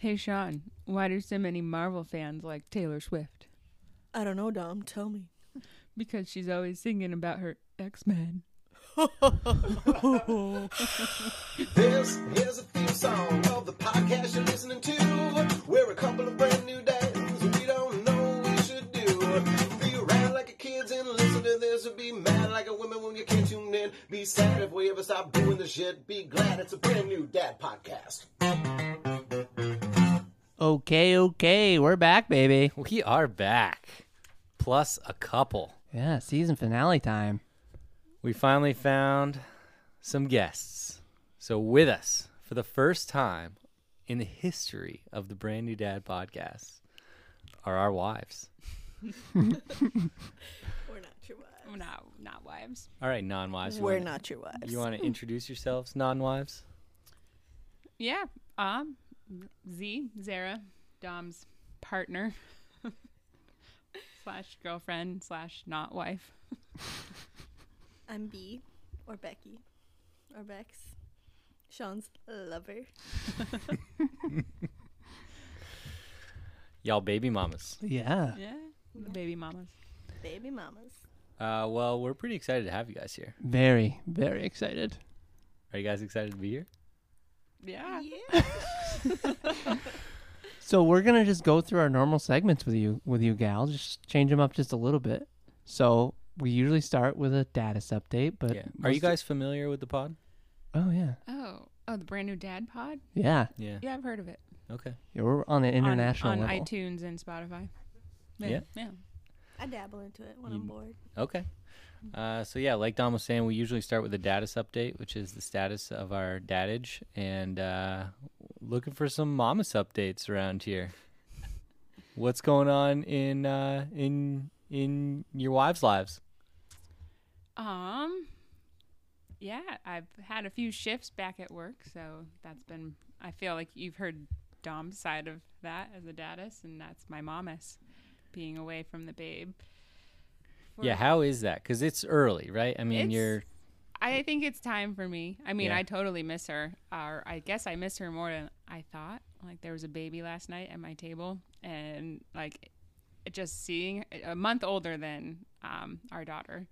Hey, Sean, why do so many Marvel fans like Taylor Swift? I don't know, Dom. Tell me. Because she's always singing about her X Men. This is a theme song of the podcast you're listening to. We're a couple of brand new dads. And we don't know what we should do. Be around like a kids and listen to this. Or be mad like a woman when you can't tune in. Be sad if we ever stop doing the shit. Be glad it's a brand new dad podcast. Okay, okay, we're back, baby. We are back. Plus a couple. Yeah, season finale time. We finally found some guests. So, with us for the first time in the history of the Brand New Dad podcast are our wives. We're not your wives. not, not wives. All right, non wives. We're not your wives. You want to introduce yourselves, non wives? Yeah. Um, Z, Zara, Dom's partner slash girlfriend slash not wife. I'm B, or Becky, or Bex. Sean's lover. Y'all baby mamas. Yeah. Yeah. The baby mamas. Baby mamas. Uh, well, we're pretty excited to have you guys here. Very, very excited. Are you guys excited to be here? Yeah. Yeah. So we're gonna just go through our normal segments with you, with you gals. Just change them up just a little bit. So we usually start with a status update, but yeah. Are you guys familiar with the pod? Oh yeah, Oh, oh, the brand new dad pod. yeah. Yeah. Yeah, I've heard of it. Okay. yeah we're on an international on, on level. iTunes and Spotify. Yeah. Yeah. I dabble into it when You- I'm bored. Okay. Uh, so yeah, like Dom was saying, we usually start with a status update, which is the status of our dadage, and uh, looking for some mamas updates around here. What's going on in uh, in in your wives' lives? Um, yeah, I've had a few shifts back at work, so that's been. I feel like you've heard Dom's side of that as a daddus, and that's my mamas being away from the babe. For- Yeah, how is that? Because it's early, right? I mean, It's- you're I think it's time for me. I mean, Yeah. I totally miss her. Or I guess I miss her more than I thought. Like there was a baby last night at my table, and like just seeing a month older than um, our daughter,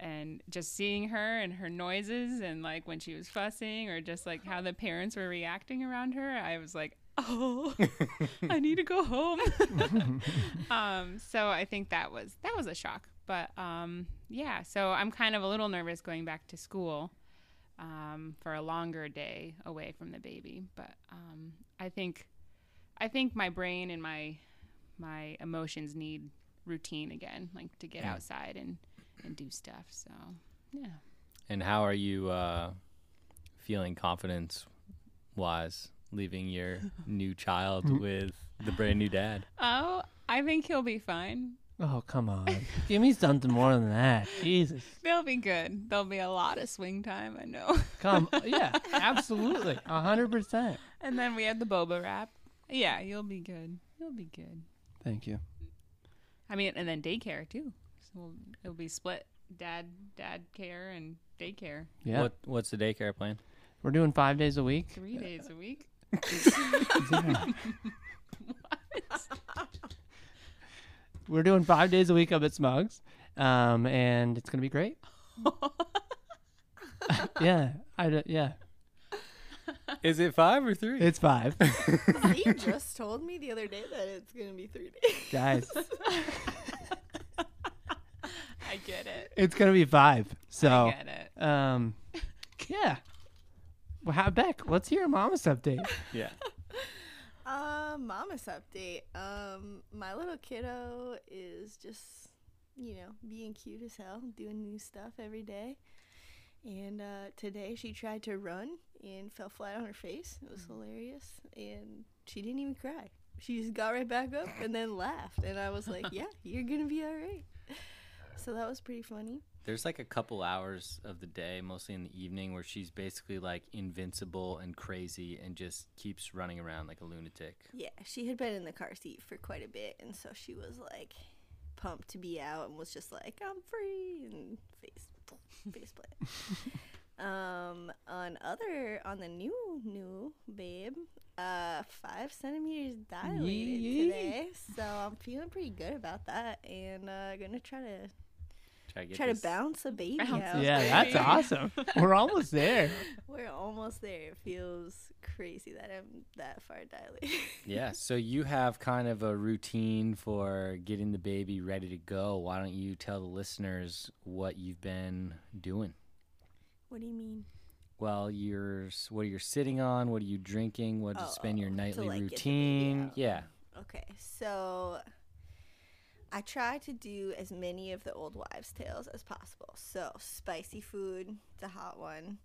and just seeing her and her noises and like when she was fussing or just like how the parents were reacting around her, I was like, oh, I need to go home. um, so I think that was that was a shock. But um, yeah, so I'm kind of a little nervous going back to school um, for a longer day away from the baby. But um, I think I think my brain and my my emotions need routine again, like to get Yeah. outside and and do stuff. So yeah. and how are you uh, feeling confidence wise leaving your new child with the brand new dad? Oh, I think he'll be fine. Oh come on, give me something more than that. Jesus, They'll be good. There'll be a lot of swing time, I know. come. Yeah, absolutely, a hundred percent. and then we had the boba wrap. Yeah, you'll be good. You'll be good. Thank you. I mean, and then daycare too. So it'll be split dad, dad care and daycare Yeah, What What's the daycare plan? we're doing five days a week. three days a week. Yeah. We're doing five days a week up at Smugs, um, and it's gonna be great. yeah, I d- yeah, Is it five or three? it's five, you just told me the other day that it's gonna be three days. guys. I get it. It's gonna be five. So, I get it. um, yeah. Well, how Beck? Let's hear a mama's update. yeah. Uh, mama's update. Um, my little kiddo is just, you know, being cute as hell, doing new stuff every day. And uh, today she tried to run and fell flat on her face. It was hilarious, and she didn't even cry. She just got right back up and then laughed, and I was like, "Yeah, you're gonna be all right." So that was pretty funny. There's like a couple hours of the day, mostly in the evening, where she's basically like invincible and crazy and just keeps running around like a lunatic. Yeah, she had been in the car seat for quite a bit, and so she was like pumped to be out and was just like, "I'm free!" and face face plant. Um, on other on the new new babe, uh, five centimeters dilated Yee. today, so I'm feeling pretty good about that, and uh, gonna try to Try to get try to bounce a baby Bounce out. Yeah, that's awesome. We're almost there. We're almost there. It feels crazy that I'm that far dilated. Yeah, so you have kind of a routine for getting the baby ready to go. Why don't you tell the listeners what you've been doing? what do you mean? Well, you're what are you're sitting on, what are you drinking, what to Oh, spend your oh, oh, to, nightly like, get the baby routine. out. Yeah. Okay, so I try to do as many of the old wives' tales as possible. So spicy food, the hot one.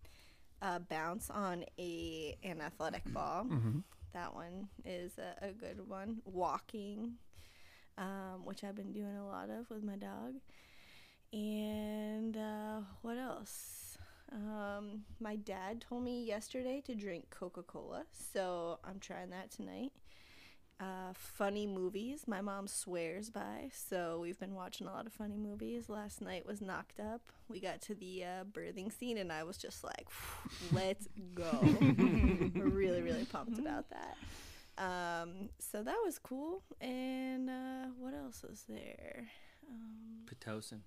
Uh, bounce on a an athletic ball. Mhm. That one is a, a good one. Walking, um, which I've been doing a lot of with my dog. And uh, what else? Um, my dad told me yesterday to drink Coca Cola, so I'm trying that tonight. Uh, funny movies, my mom swears by, so we've been watching a lot of funny movies. Last night was Knocked Up. We got to the uh, birthing scene, and I was just like, let's go. Really, really pumped about that. Um, so that was cool. And uh, what else was there? Um, Pitocin.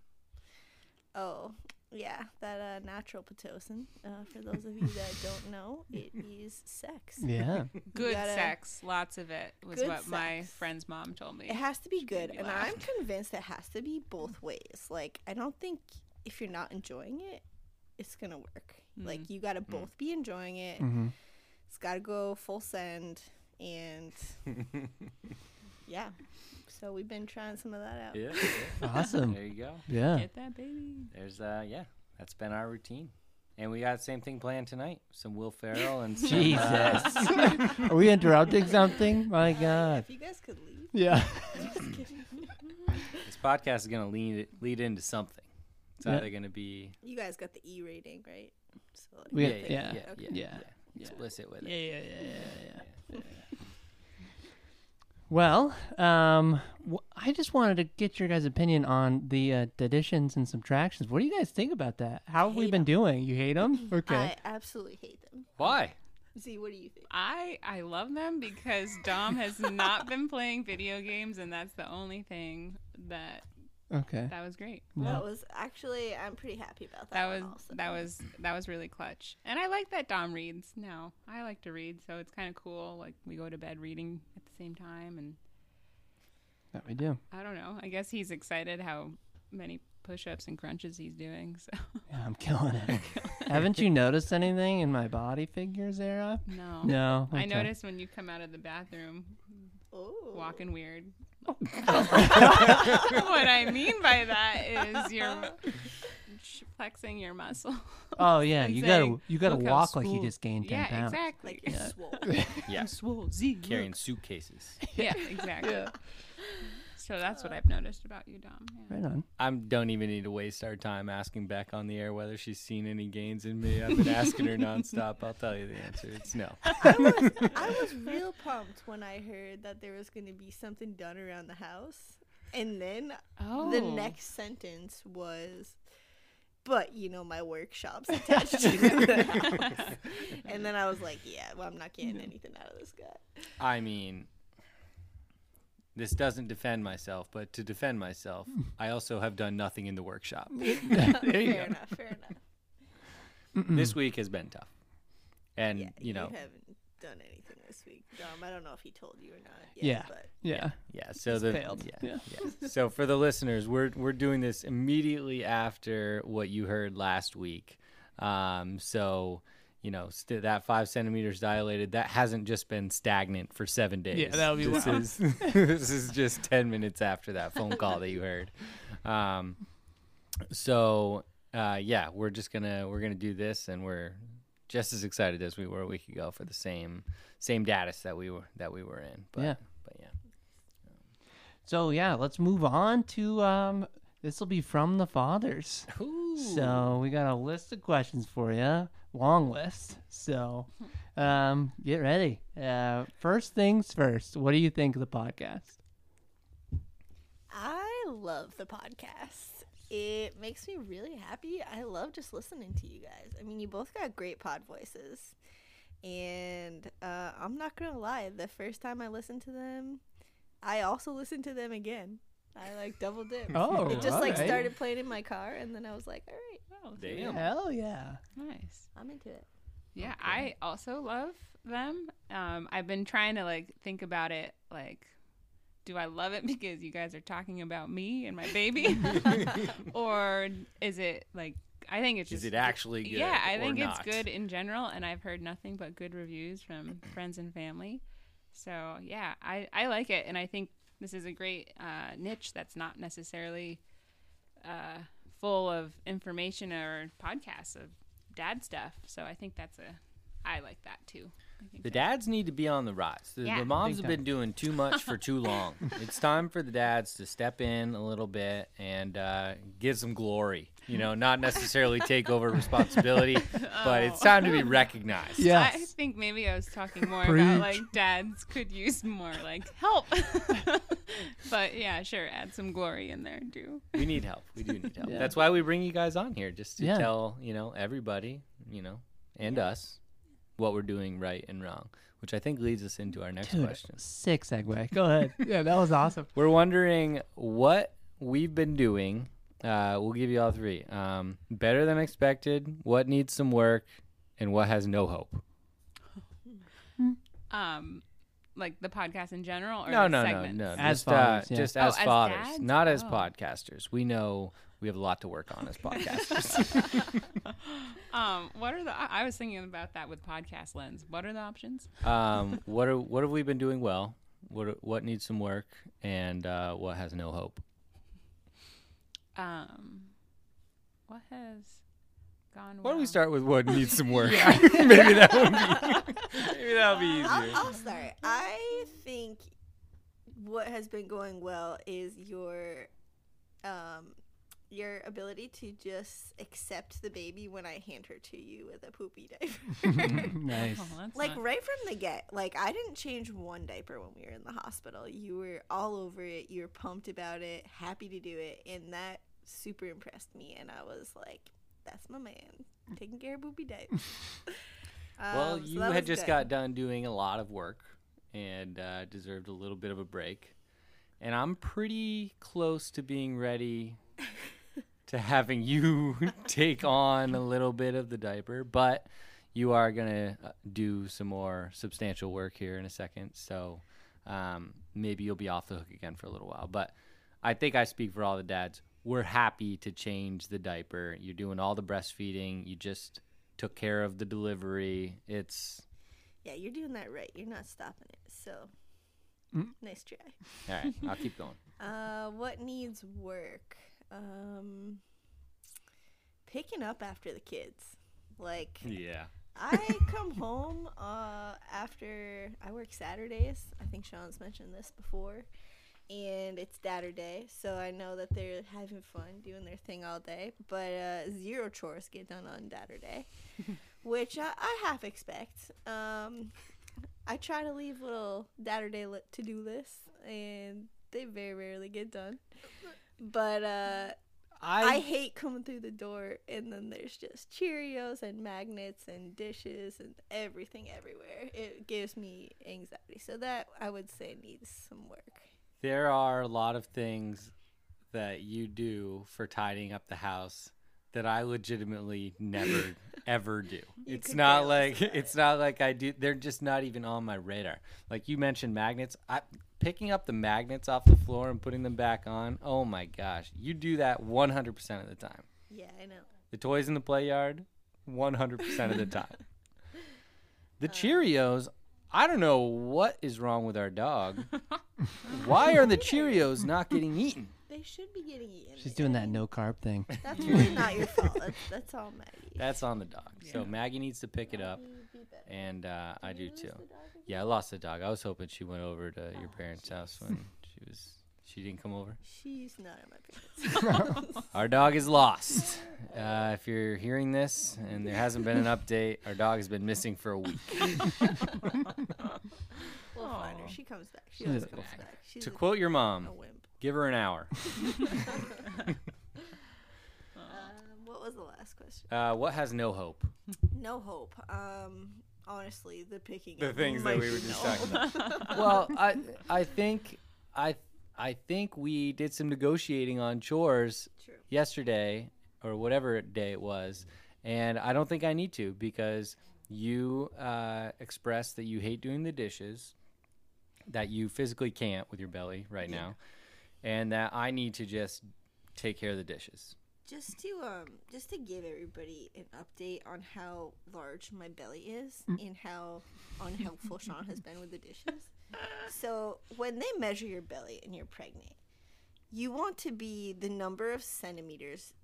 Oh, yeah, that uh, natural pitocin. Uh, for those of you that don't know, it is sex. Yeah. Good gotta- sex, lots of it was Good what my friend's mom told me. It has to be good, and laugh. I'm convinced it has to be both ways. Like, I don't think if you're not enjoying it, it's gonna work. Like, you gotta both be enjoying it. hmm It's gotta go full send, and yeah. So we've been trying some of that out. Yeah. Awesome. there you go. Yeah. Get that baby. There's uh yeah, that's been our routine. And we got the same thing planned tonight. Some Will Ferrell and some, Jesus. uh, Are we interrupting something? My God. If you guys could leave, Yeah. this podcast is gonna lead lead into something. It's Yeah. either gonna be You guys got the E rating, right? So like, We- yeah, yeah, yeah, yeah, yeah, okay. yeah, yeah. explicit with Yeah, it. yeah, yeah, yeah, yeah. Well, um, wh- I just wanted to get your guys' opinion on the uh, additions and subtractions. What do you guys think about that? How have we Hate been 'em. doing? You hate them? Okay. I absolutely hate them. Why? Z, what do you think? I I love them because Dom has not been playing video games, and that's the only thing that okay. that was great. Yeah. That was actually I'm pretty happy about that. That one was also. that was that was really clutch, and I like that Dom reads now. I like to read, so it's kind of cool. Like we go to bed reading at the same time, and That we do. I don't know. I guess he's excited how many push-ups and crunches he's doing. So Yeah, I'm killing it. Haven't you noticed anything in my body figures there? Up? no, No. I noticed when you come out of the bathroom oh. walking weird. Oh, what I mean by that is you're sh- flexing your muscle. Oh yeah, you gotta you gotta walk like you just gained ten yeah, pounds. exactly. Like you're Yeah. swole. Yeah, swole Z. carrying suitcases. Yeah, exactly. So that's what uh, I've noticed about you, Dom. Yeah. Right on. I don't even need to waste our time asking Beck on the air whether she's seen any gains in me. I've been asking her nonstop. I'll tell you the answer. It's no. I was I was real pumped when I heard that there was going to be something done around the house, and then Oh, the next sentence was. But you know my workshop's attached to the house, and then I was like, "Yeah, well, I'm not getting anything out of this guy." I mean, this doesn't defend myself, but to defend myself, hmm. I also have done nothing in the workshop. There you fair go. enough. Fair enough. This week has been tough. And, Yeah, you know, haven't done anything this week, Dom. I don't know if he told you or not. Yeah. But Yeah. Yeah, so He's the failed. Yeah, Yeah. yeah. So for the listeners, we're we're doing this immediately after what you heard last week. Um, so you know st- that five centimeters dilated that hasn't just been stagnant for seven days. Yeah, that would be this wild. is this is just ten minutes after that phone call that you heard. Um, so uh, yeah, we're just gonna we're gonna do this, and we're just as excited as we were a week ago for the same same status that we were that we were in. But, Yeah. but yeah. So yeah, let's move on to um. This will be from the fathers. So we got a list of questions for you, long list. So, um, get ready. Uh, first things first. What do you think of the podcast? I love the podcast. It makes me really happy. I love just listening to you guys. I mean, you both got great pod voices. And uh, I'm not going to lie, the first time I listened to them, I also listened to them again. I like double dipped. Oh, it just like alright. started playing in my car, and then I was like, all right, Oh, Damn. Hell yeah. nice. I'm into it. Yeah, I also love them. Um, I've been trying to like think about it. Like, do I love it because you guys are talking about me and my baby, or is it like I think it's Is it actually good? Yeah, I think it's good in general, and I've heard nothing but good reviews from friends and family. So yeah, I I like it, and I think this is a great uh, niche that's not necessarily uh, full of information or podcasts of dad stuff. So I think that's a I like that too. The dads need to be on the rise. The, Yeah. the moms have been doing too much for too long. it's time for the dads to step in a little bit and uh, give some glory. You know, not necessarily take over responsibility, but it's time to be recognized. Yes. I think maybe I was talking more Preach. about like dads could use more like help. but yeah, sure, add some glory in there too. We need help. We do need help. Yeah. That's why we bring you guys on here, just to Yeah. tell you know everybody, you know, and us what we're doing right and wrong. Which I think leads us into our next Dude, question. sick segue. Go ahead. yeah, that was awesome. We're wondering what we've been doing. Uh, we'll give you all three. Um, better than expected. What needs some work, and what has no hope. Um, like the podcast in general, or No, the no, no, segments? no. As just, fathers, uh, yeah. just Oh, as as fathers, dads? not as Oh. podcasters. We know we have a lot to work on as podcasters. Um, what are the? I I was thinking about that with podcast lens. What are the options? um, what are what have we been doing well? What what needs some work, and uh, what has no hope? Um, what has gone? Well? Why don't we start with what needs some work? maybe that would be maybe that'll be easier. I'll, I'll start. I think what has been going well is your um your ability to just accept the baby when I hand her to you with a poopy diaper. nice. Oh, like not- right from the get. Like I didn't change one diaper when we were in the hospital. You were all over it. You were pumped about it, happy to do it, and that super impressed me. And I was like, "That's my man, taking care of poopy diapers." Well, Um, so you that had just good. got done doing a lot of work and uh, deserved a little bit of a break. And I'm pretty close to being ready to having you take on a little bit of the diaper, but you are going to do some more substantial work here in a second. So um, maybe you'll be off the hook again for a little while. But I think I speak for all the dads. We're happy to change the diaper. You're doing all the breastfeeding. You just took care of the delivery. It's Yeah, you're doing that right. You're not stopping it. So Mm. nice try. all right. I'll keep going. Uh, what needs work? Um, picking up after the kids. Like Yeah. I come home uh after I work Saturdays. I think Sean's mentioned this before. And it's Datter Day, so I know that they're having fun doing their thing all day. But uh, zero chores get done on Datter Day, which I, I half expect. Um, I try to leave little Datter Day li- to do lists, and they very rarely get done. But uh, I, hate coming through the door and then there's just Cheerios and magnets and dishes and everything everywhere. It gives me anxiety. So that I would say needs some work. there are a lot of things that you do for tidying up the house that I legitimately never ever do. You it's not like it's not like I do they're just not even on my radar. Like you mentioned magnets, I picking up the magnets off the floor and putting them back on. Oh my gosh. You do that 100% of the time. Yeah, I know. The toys in the play yard 100% of the time. The uh. Cheerios, I don't know what is wrong with our dog. Why are the Cheerios not getting eaten? They should be getting eaten. She's doing that no carb thing. That's really not your fault. That's, that's all Maggie. That's on the dog. So Maggie needs to pick it up, be and uh, I do Did too. the dog? Yeah, I lost the dog. I was hoping she went over to your Oh, parents' house when she was. She didn't come over. She's not at my parents' house. Our dog is lost. Uh, if you're hearing this and there hasn't been an update, our dog has been missing for a week. We'll find her. She comes back. She She'll always comes back. back. She's To a, quote your a mom, wimp. Give her an hour. Um, what was the last question. Uh, what has no hope? No hope. Um, honestly, the picking. The of things that we were just talking about. well, I I think I I think we did some negotiating on chores True. yesterday or whatever day it was, and I don't think I need to because you uh, expressed that you hate doing the dishes, that you physically can't with your belly right Yeah. now, and that I need to just take care of the dishes. Just to um, just to give everybody an update on how large my belly is and how unhelpful Sean has been with the dishes. So when they measure your belly and you're pregnant, you want to be the number of centimeters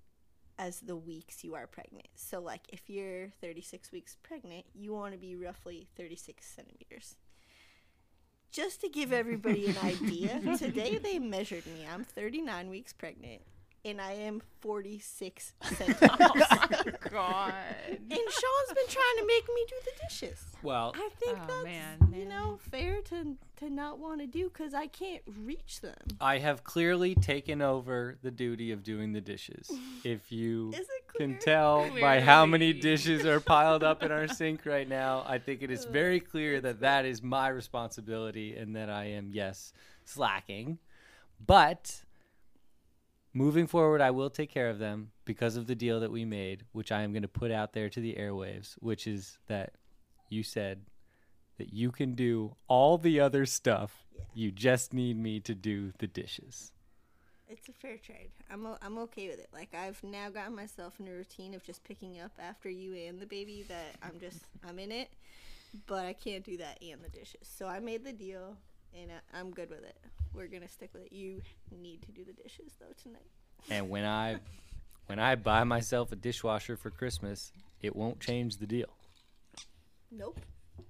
as the weeks you are pregnant. So like if you're 36 weeks pregnant, you want to be roughly 36 centimeters. Just to give everybody an idea, today they measured me. I'm 39 weeks pregnant and I am 46 centimeters. Oh God. and Sean's been trying to make me do the dishes. Well, I think Oh, that's man, you know fair to to not want to do because I can't reach them. I have clearly taken over the duty of doing the dishes. If you Is it clear? can tell by how many dishes are piled up in our sink right now, I think it is very clear that that is my responsibility and that I am, yes, slacking. But moving forward, I will take care of them because of the deal that we made, which I am going to put out there to the airwaves, which is that you said that you can do all the other stuff. Yeah. You just need me to do the dishes. It's a fair trade. I'm o- I'm okay with it. Like I've now gotten myself in a routine of just picking up after you and the baby. That I'm just I'm in it, but I can't do that and the dishes. So I made the deal, and I, I'm good with it. We're gonna stick with it. You need to do the dishes though tonight. And when I when I buy myself a dishwasher for Christmas, it won't change the deal. Nope.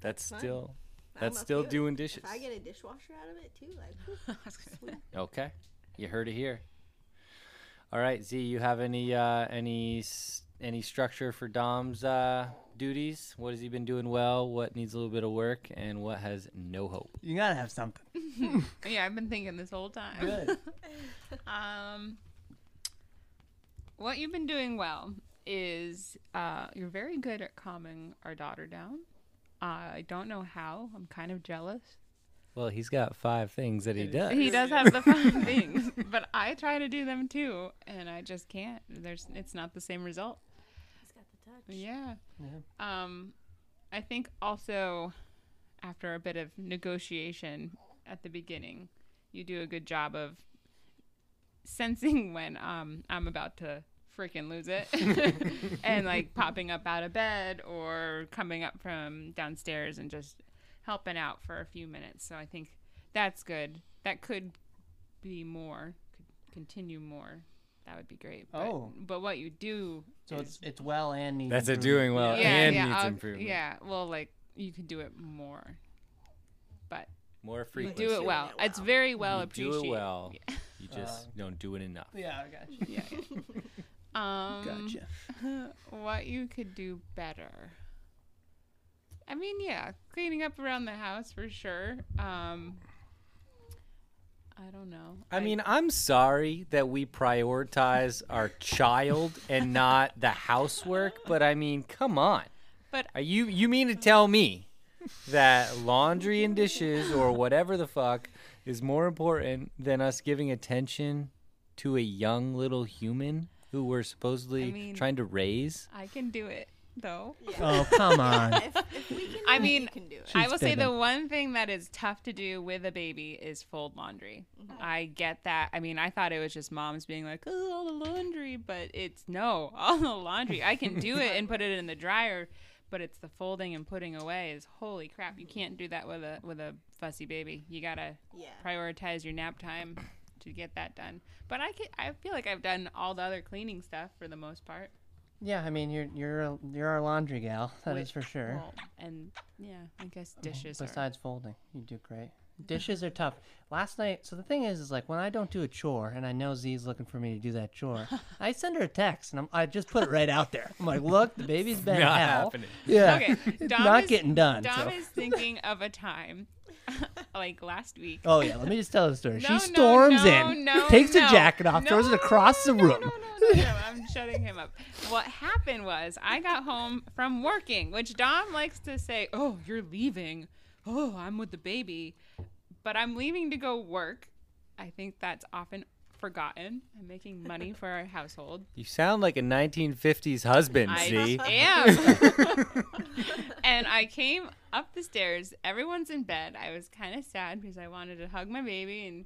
That's fine. still I'm that's okay still with it. doing dishes. If I get a dishwasher out of it too, like sweet. Okay. You heard it here. All right, Z, you have any uh any s- any structure for Dom's uh duties? What has he been doing well? What needs a little bit of work and what has no hope? You gotta have something. Yeah, I've been thinking this whole time. Good. Um, what you've been doing well is uh, you're very good at calming our daughter down. Uh, I don't know how. I'm kind of jealous. Well, he's got five things that he does. He does have the five things, but I try to do them too, and I just can't. There's, it's not the same result. He's got the touch. Yeah. Yeah. Um, I think also after a bit of negotiation at the beginning, you do a good job of sensing when um I'm about to freaking lose it and like popping up out of bed or coming up from downstairs and just helping out for a few minutes. So I think that's good. That could be more, could continue more. That would be great. But, Oh. but what you do So is it's it's well and needs That's a doing well yeah, and yeah, needs I'll- improvement. Yeah, well, like you could do it more, but More you frequently. do it Doing well. it It's very well you appreciated. do it well. Yeah. You just Uh, don't do it enough. Yeah, I got you. Yeah. yeah. um, Gotcha. what you could do better? I mean, yeah, cleaning up around the house for sure. Um, I don't know. I mean, I'm sorry that we prioritize our child and not the housework, but I mean, come on. But- Are you you mean to tell me that laundry and dishes or whatever the fuck is more important than us giving attention to a young little human who we're supposedly I mean- trying to raise? I can do it though. Oh come on. if, if we can I mean, you can do it. I will say the one thing that is tough to do with a baby is fold laundry. Mm-hmm. I get that. I mean, I thought it was just moms being like, "Oh, all the laundry," but it's no, all the laundry. I can do it and put it in the dryer, but it's the folding and putting away is holy crap. You can't do that with a with a fussy baby. You gotta Yeah. prioritize your nap time to get that done. But I can, I feel like I've done all the other cleaning stuff for the most part. Yeah, I mean you're you're a, you're our laundry gal. That is Wait, for sure. Well, and yeah, I guess mm-hmm. dishes. are, Besides folding, you do great. Dishes are tough. Last night, so the thing is, is like when I don't do a chore, and I know Z's looking for me to do that chore, I send her a text, and I'm, I just put it right out there. I'm like, look, the baby's been Not hell. happening. Yeah, Okay, it's Dom not is- getting done. Dom so. is thinking of a time like last week. Oh yeah, let me just tell the story. No, she storms no, in, no, takes no. her jacket off, throws it across the no, room. No, no, no, no, I'm shutting him up. What happened was I got home from working, which Dom likes to say, "Oh, you're leaving. Oh, I'm with the baby." But I'm leaving to go work. I think that's often forgotten. I'm making money for our household. You sound like a 1950s husband, I Z. am. and I came up the stairs. Everyone's in bed. I was kind of sad because I wanted to hug my baby and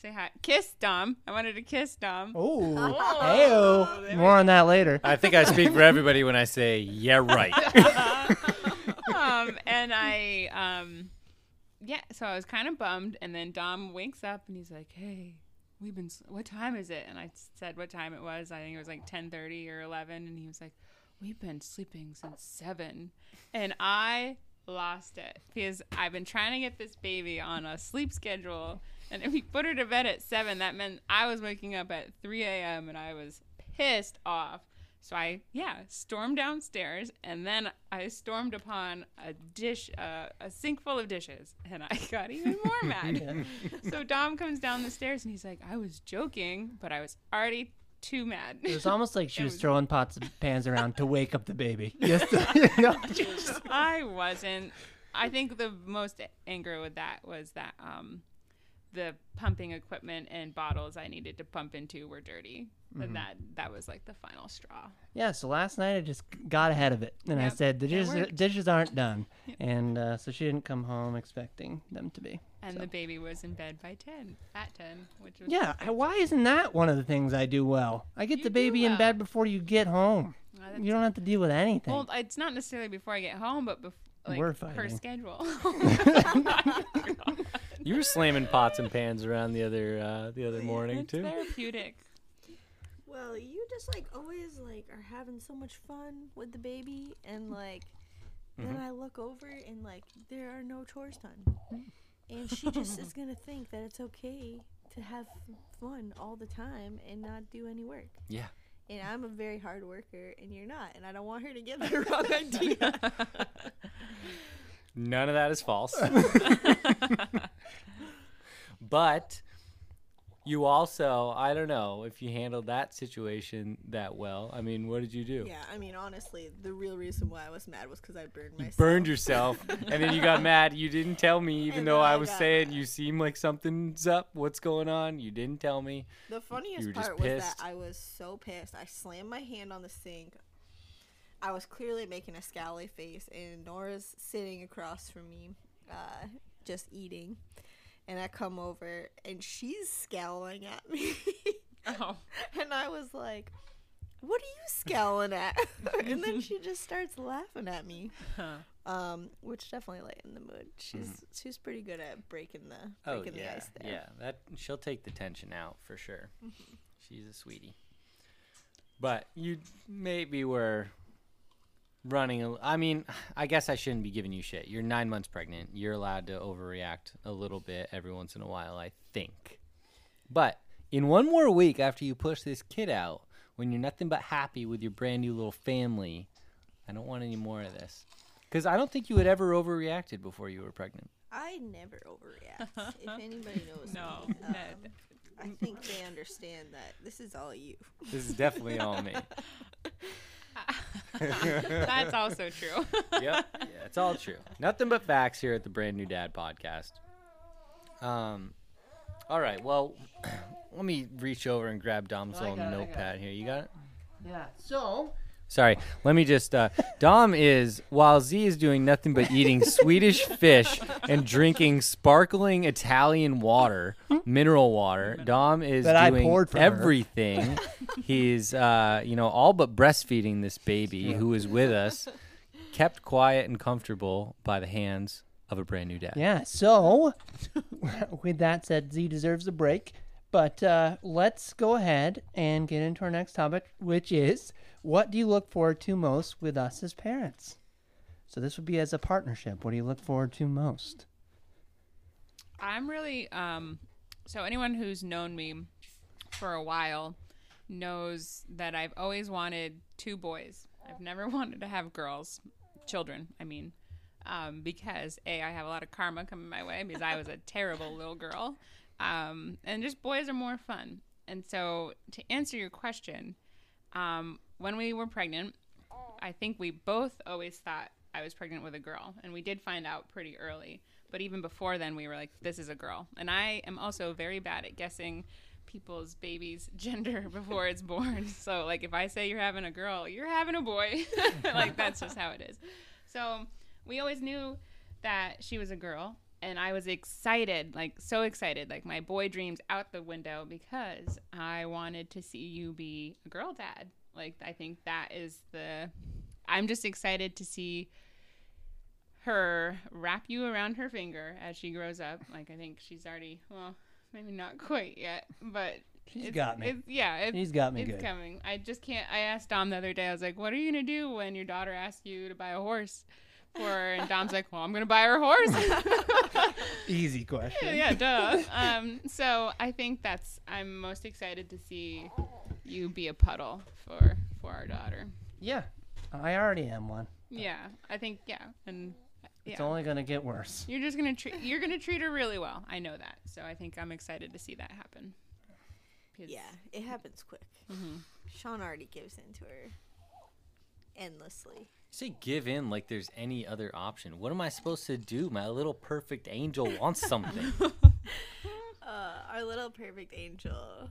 say hi. Kiss Dom. I wanted to kiss Dom. Oh, Oh, heyo. More on that later. I think I speak for everybody when I say, yeah, right. um, and I, um, yeah, so I was kind of bummed. And then Dom wakes up and he's like, "Hey, we've been. What time is it?" And I said what time it was. I think it was like ten thirty or eleven. And he was like, "We've been sleeping since 7. And I lost it because I've been trying to get this baby on a sleep schedule. And if we put her to bed at seven, that meant I was waking up at 3 a.m. and I was pissed off. So I, yeah, stormed downstairs and then I stormed upon a dish, uh, a sink full of dishes, and I got even more mad. so Dom comes down the stairs and he's like, I was joking, but I was already too mad. It was almost like she was was- throwing pots and pans around to wake up the baby. Yes, you know, just- I wasn't. I think the most anger with that was that um, the pumping equipment and bottles I needed to pump into were dirty. Mm-hmm. And that that was like the final straw. yeah. So last night I just got ahead of it, and I said the dishes, dishes aren't done, and uh, so she didn't come home expecting them to be. And So. the baby was in bed by ten, at ten, which was Yeah, I- why isn't that one of the things I do well? I get You the baby in bed before you get home. You don't have to deal with anything. Well, it's not necessarily before I get home, but before like We're fighting. her schedule. You were slamming pots and pans around the other uh, the other morning it's too. therapeutic. Well, you just like always like are having so much fun with the baby, and like then I look over and like there are no chores done, and she just is gonna think that it's okay to have fun all the time and not do any work. Yeah. And I'm a very hard worker, and you're not, and I don't want her to get the wrong idea. None of that is false. but you also, I don't know if you handled that situation that well. I mean, what did you do? yeah, I mean, honestly, the real reason why I was mad was because I burned You myself. burned yourself, and then you got mad. You didn't tell me, even And though then I I was got saying mad. you seem like something's up. What's going on? You didn't tell me. The funniest were just part was pissed? that I was so pissed. I slammed my hand on the sink. I was clearly making a scowly face, and Nora's sitting across from me, uh, just eating. And I come over, and she's scowling at me. oh, and I was like, What are you scowling at? and then she just starts laughing at me. Um, which definitely lightened the mood. She's she's pretty good at breaking the breaking the ice there. Mm-hmm. Oh, yeah. That she'll take the tension out for sure. She's a sweetie. But you maybe were running. A, I mean, I guess I shouldn't be giving you shit. You're nine months pregnant. You're allowed to overreact a little bit every once in a while. I think. But in one more week after you push this kid out, when you're nothing but happy with your brand new little family, I don't want any more of this. Because I don't think you had ever overreacted before you were pregnant. I never overreact. if anybody knows no. me, um, I think they understand that this is all you. This is definitely all me. That's also true. yep. Yeah, it's all true. Nothing but facts here at the Brand New Dad podcast. Um, all right. Well, let me reach over and grab Dom's I little got it, I got notepad here. You got it? Yeah. So Sorry. Let me just. Uh, Dom is while Z is doing nothing but eating Swedish fish and drinking sparkling Italian water, mineral water. Dom is That I doing poured for her. everything. He's, uh, you know, all but breastfeeding this baby who is with us, kept quiet and comfortable by the hands of a brand new dad. yeah. So with that said, Z deserves a break. But uh, let's go ahead and get into our next topic, which is what do you look forward to most with us as parents? So this would be as a partnership. What do you look forward to most? I'm really um so anyone who's known me for a while knows that I've always wanted two boys. I've never wanted to have girls, children, I mean. um, because a I have a lot of karma coming my way because I was a terrible little girl, um, and just boys are more fun. And so to answer your question, um, when we were pregnant, I think we both always thought I was pregnant with a girl, and we did find out pretty early. But even before then, we were like, "This is a girl." And I am also very bad at guessing people's baby's gender before it's born. So, like, if I say you're having a girl, you're having a boy. like, that's just how it is. So, we always knew that she was a girl, and I was excited, like, so excited, like, my boy dreams out the window because I wanted to see you be a girl dad. Like, I think that is the. I'm just excited to see her wrap you around her finger as she grows up. Like, I think she's already, well, maybe not quite yet, but She's it's, got me. It's, yeah, it's, He's got me it's good. coming. I just can't. I asked Dom the other day. I was like, "What are you gonna do when your daughter asks you to buy a horse for her?" And Dom's like, "Well, I'm gonna buy her a horse." Easy question. yeah, duh. Um, so I think that's. I'm most excited to see you be a puddle for for our daughter. Yeah, I already am one. Yeah, I think yeah, and yeah. It's only gonna get worse. You're just gonna treat. You're gonna treat her really well. I know that. So I think I'm excited to see that happen. Yeah, it happens quick. Mhm. Sean already gives in to her endlessly. You say give in like there's any other option. What am I supposed to do? My little perfect angel wants something. Uh, our little perfect angel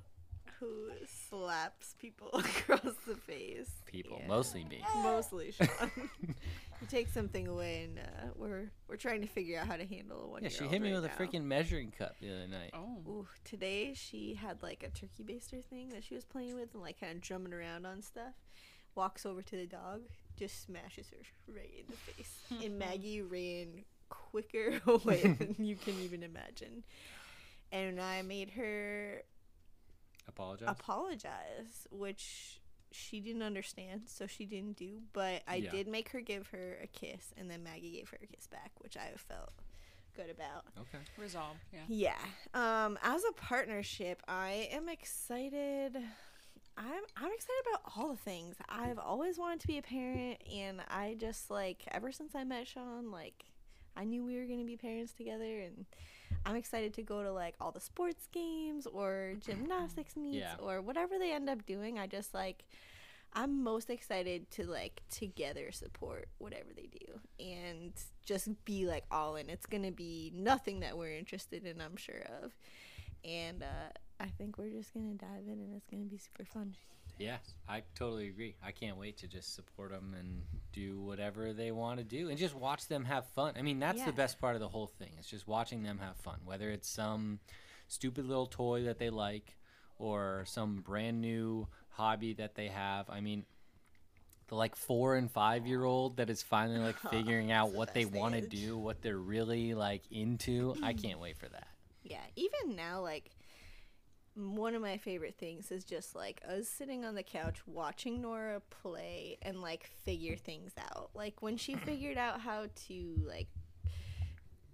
who slaps people across the face. People, Yeah. mostly me. Mostly Sean. you take something away, and uh, we're we're trying to figure out how to handle a one. Yeah, she hit me with a freaking measuring cup the other night. Oh. Ooh, today she had like a turkey baster thing that she was playing with and like kind of drumming around on stuff. Walks over to the dog, just smashes her right in the face. and Maggie ran quicker away than you can even imagine. And I made her Apologize. apologize, which she didn't understand, so she didn't do. But I Yeah. did make her give her a kiss, and then Maggie gave her a kiss back, which I felt good about. okay. Resolve. Yeah. Yeah. Um, as a partnership, I am excited. I'm I'm excited about all the things. I've always wanted to be a parent, and I just like ever since I met Sean, like I knew we were gonna be parents together, and I'm excited to go to like all the sports games or gymnastics meets Yeah. or whatever they end up doing. I just like I'm most excited to like together support whatever they do and just be like all in. It's gonna be nothing that we're interested in, I'm sure of, and uh, I think we're just gonna dive in and it's gonna be super fun. Yeah, I totally agree. I can't wait to just support them and do whatever they want to do and just watch them have fun. I mean, that's Yeah. the best part of the whole thing. It's just watching them have fun, whether it's some stupid little toy that they like or some brand new hobby that they have. I mean, the like 4 and 5 year old that is finally like figuring out the what they want to do, what they're really like into. I can't wait for that. Yeah, even now, like one of my favorite things is just like us sitting on the couch watching Nora play and like figure things out. Like when she figured out how to like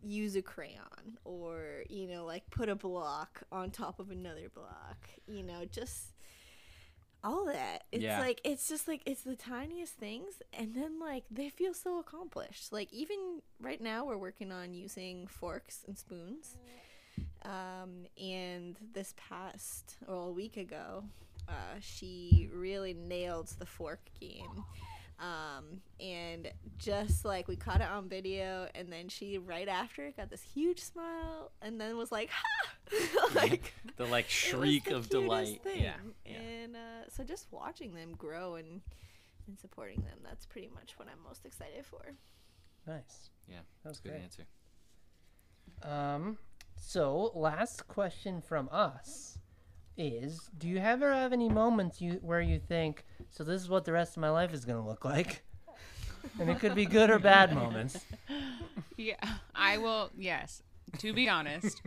use a crayon or you know like put a block on top of another block you know just all that it's Yeah. like it's just like it's the tiniest things and then like they feel so accomplished like even right now we're working on using forks and spoons um, and this past or a week ago uh, she really nailed the fork game um, and just like we caught it on video and then she right after got this huge smile and then was like ha like The like shriek the of delight. thing. Yeah. yeah. And uh, so just watching them grow and and supporting them, that's pretty much what I'm most excited for. Nice. Yeah, that was a good great. answer. Um, so last question from us is: Do you ever have any moments you where you think, "So this is what the rest of my life is going to look like," and it could be good or bad moments? Yeah, I will. Yes, to be honest,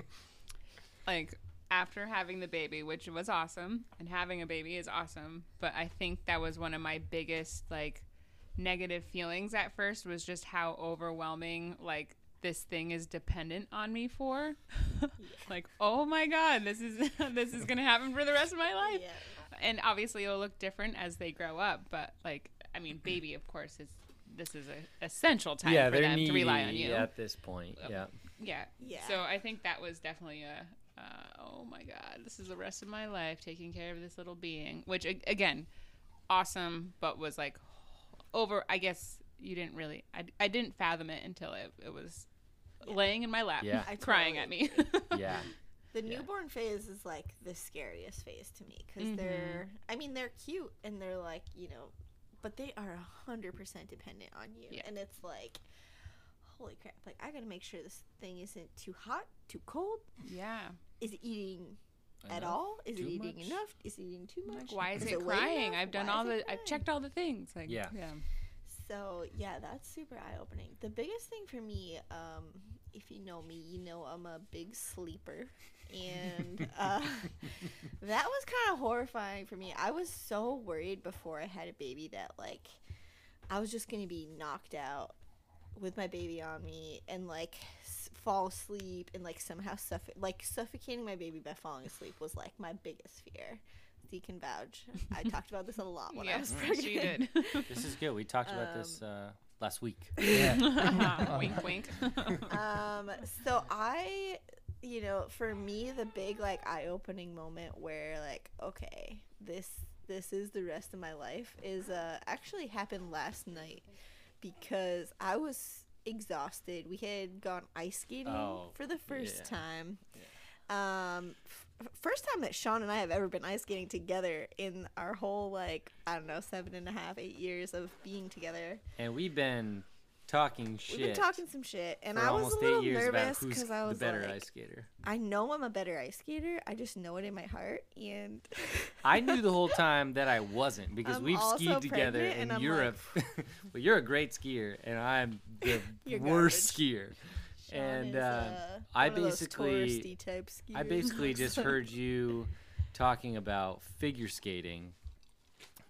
like after having the baby, which was awesome, and having a baby is awesome, but I think that was one of my biggest like negative feelings at first was just how overwhelming like this thing is dependent on me for. like, oh my god, this is this is gonna happen for the rest of my life and obviously it'll look different as they grow up but like i mean baby of course is this is a essential time yeah, for them needy to rely on you. at this point. Yeah. Yeah. Yeah. So I think that was definitely a, uh, oh my God, this is the rest of my life taking care of this little being. Which, again, awesome, but was like over, I guess you didn't really, I, I didn't fathom it until it, it was laying in my lap, Yeah. Crying totally at me. Yeah. The Yeah. newborn phase is like the scariest phase to me because Mhm. they're, I mean, they're cute and they're like, you know, but they are a hundred percent dependent on you, Yeah. and it's like, holy crap! Like I gotta make sure this thing isn't too hot, too cold. yeah. Is it eating at all? Is it eating much? enough? Is it eating too much? Like, why is, Is it, it crying? I've done Why all the, I've checked all the things. Like, Yeah. yeah. So yeah, that's super eye opening. The biggest thing for me, um, if you know me, you know I'm a big sleeper, and uh, that was kind of horrifying for me. I was so worried before I had a baby that like I was just gonna be knocked out with my baby on me and like s- fall asleep and like somehow suff- like suffocating my baby by falling asleep was like my biggest fear. Zeke can vouch. I talked about this a lot when I was Yes, pregnant. she did. This is good. We talked about this uh, last week. Yeah. wink, wink. um so i you know for me the big like eye-opening moment where like okay this this is the rest of my life is uh actually happened last night because i was exhausted we had gone ice skating Oh, for the first yeah. time um f- first time that sean and i have ever been ice skating together in our whole like i don't know seven and a half eight years of being together And we've been talking shit. We've been talking some shit, and I was a little nervous because I was the better like, ice skater. I know I'm a better ice skater. I just know it in my heart, and I knew the whole time that I wasn't because I'm we've skied together in Europe. well, you're a great skier, and I'm the worst skier. Sean And, is, uh, uh, I one of those basically- type I basically just heard you talking about figure skating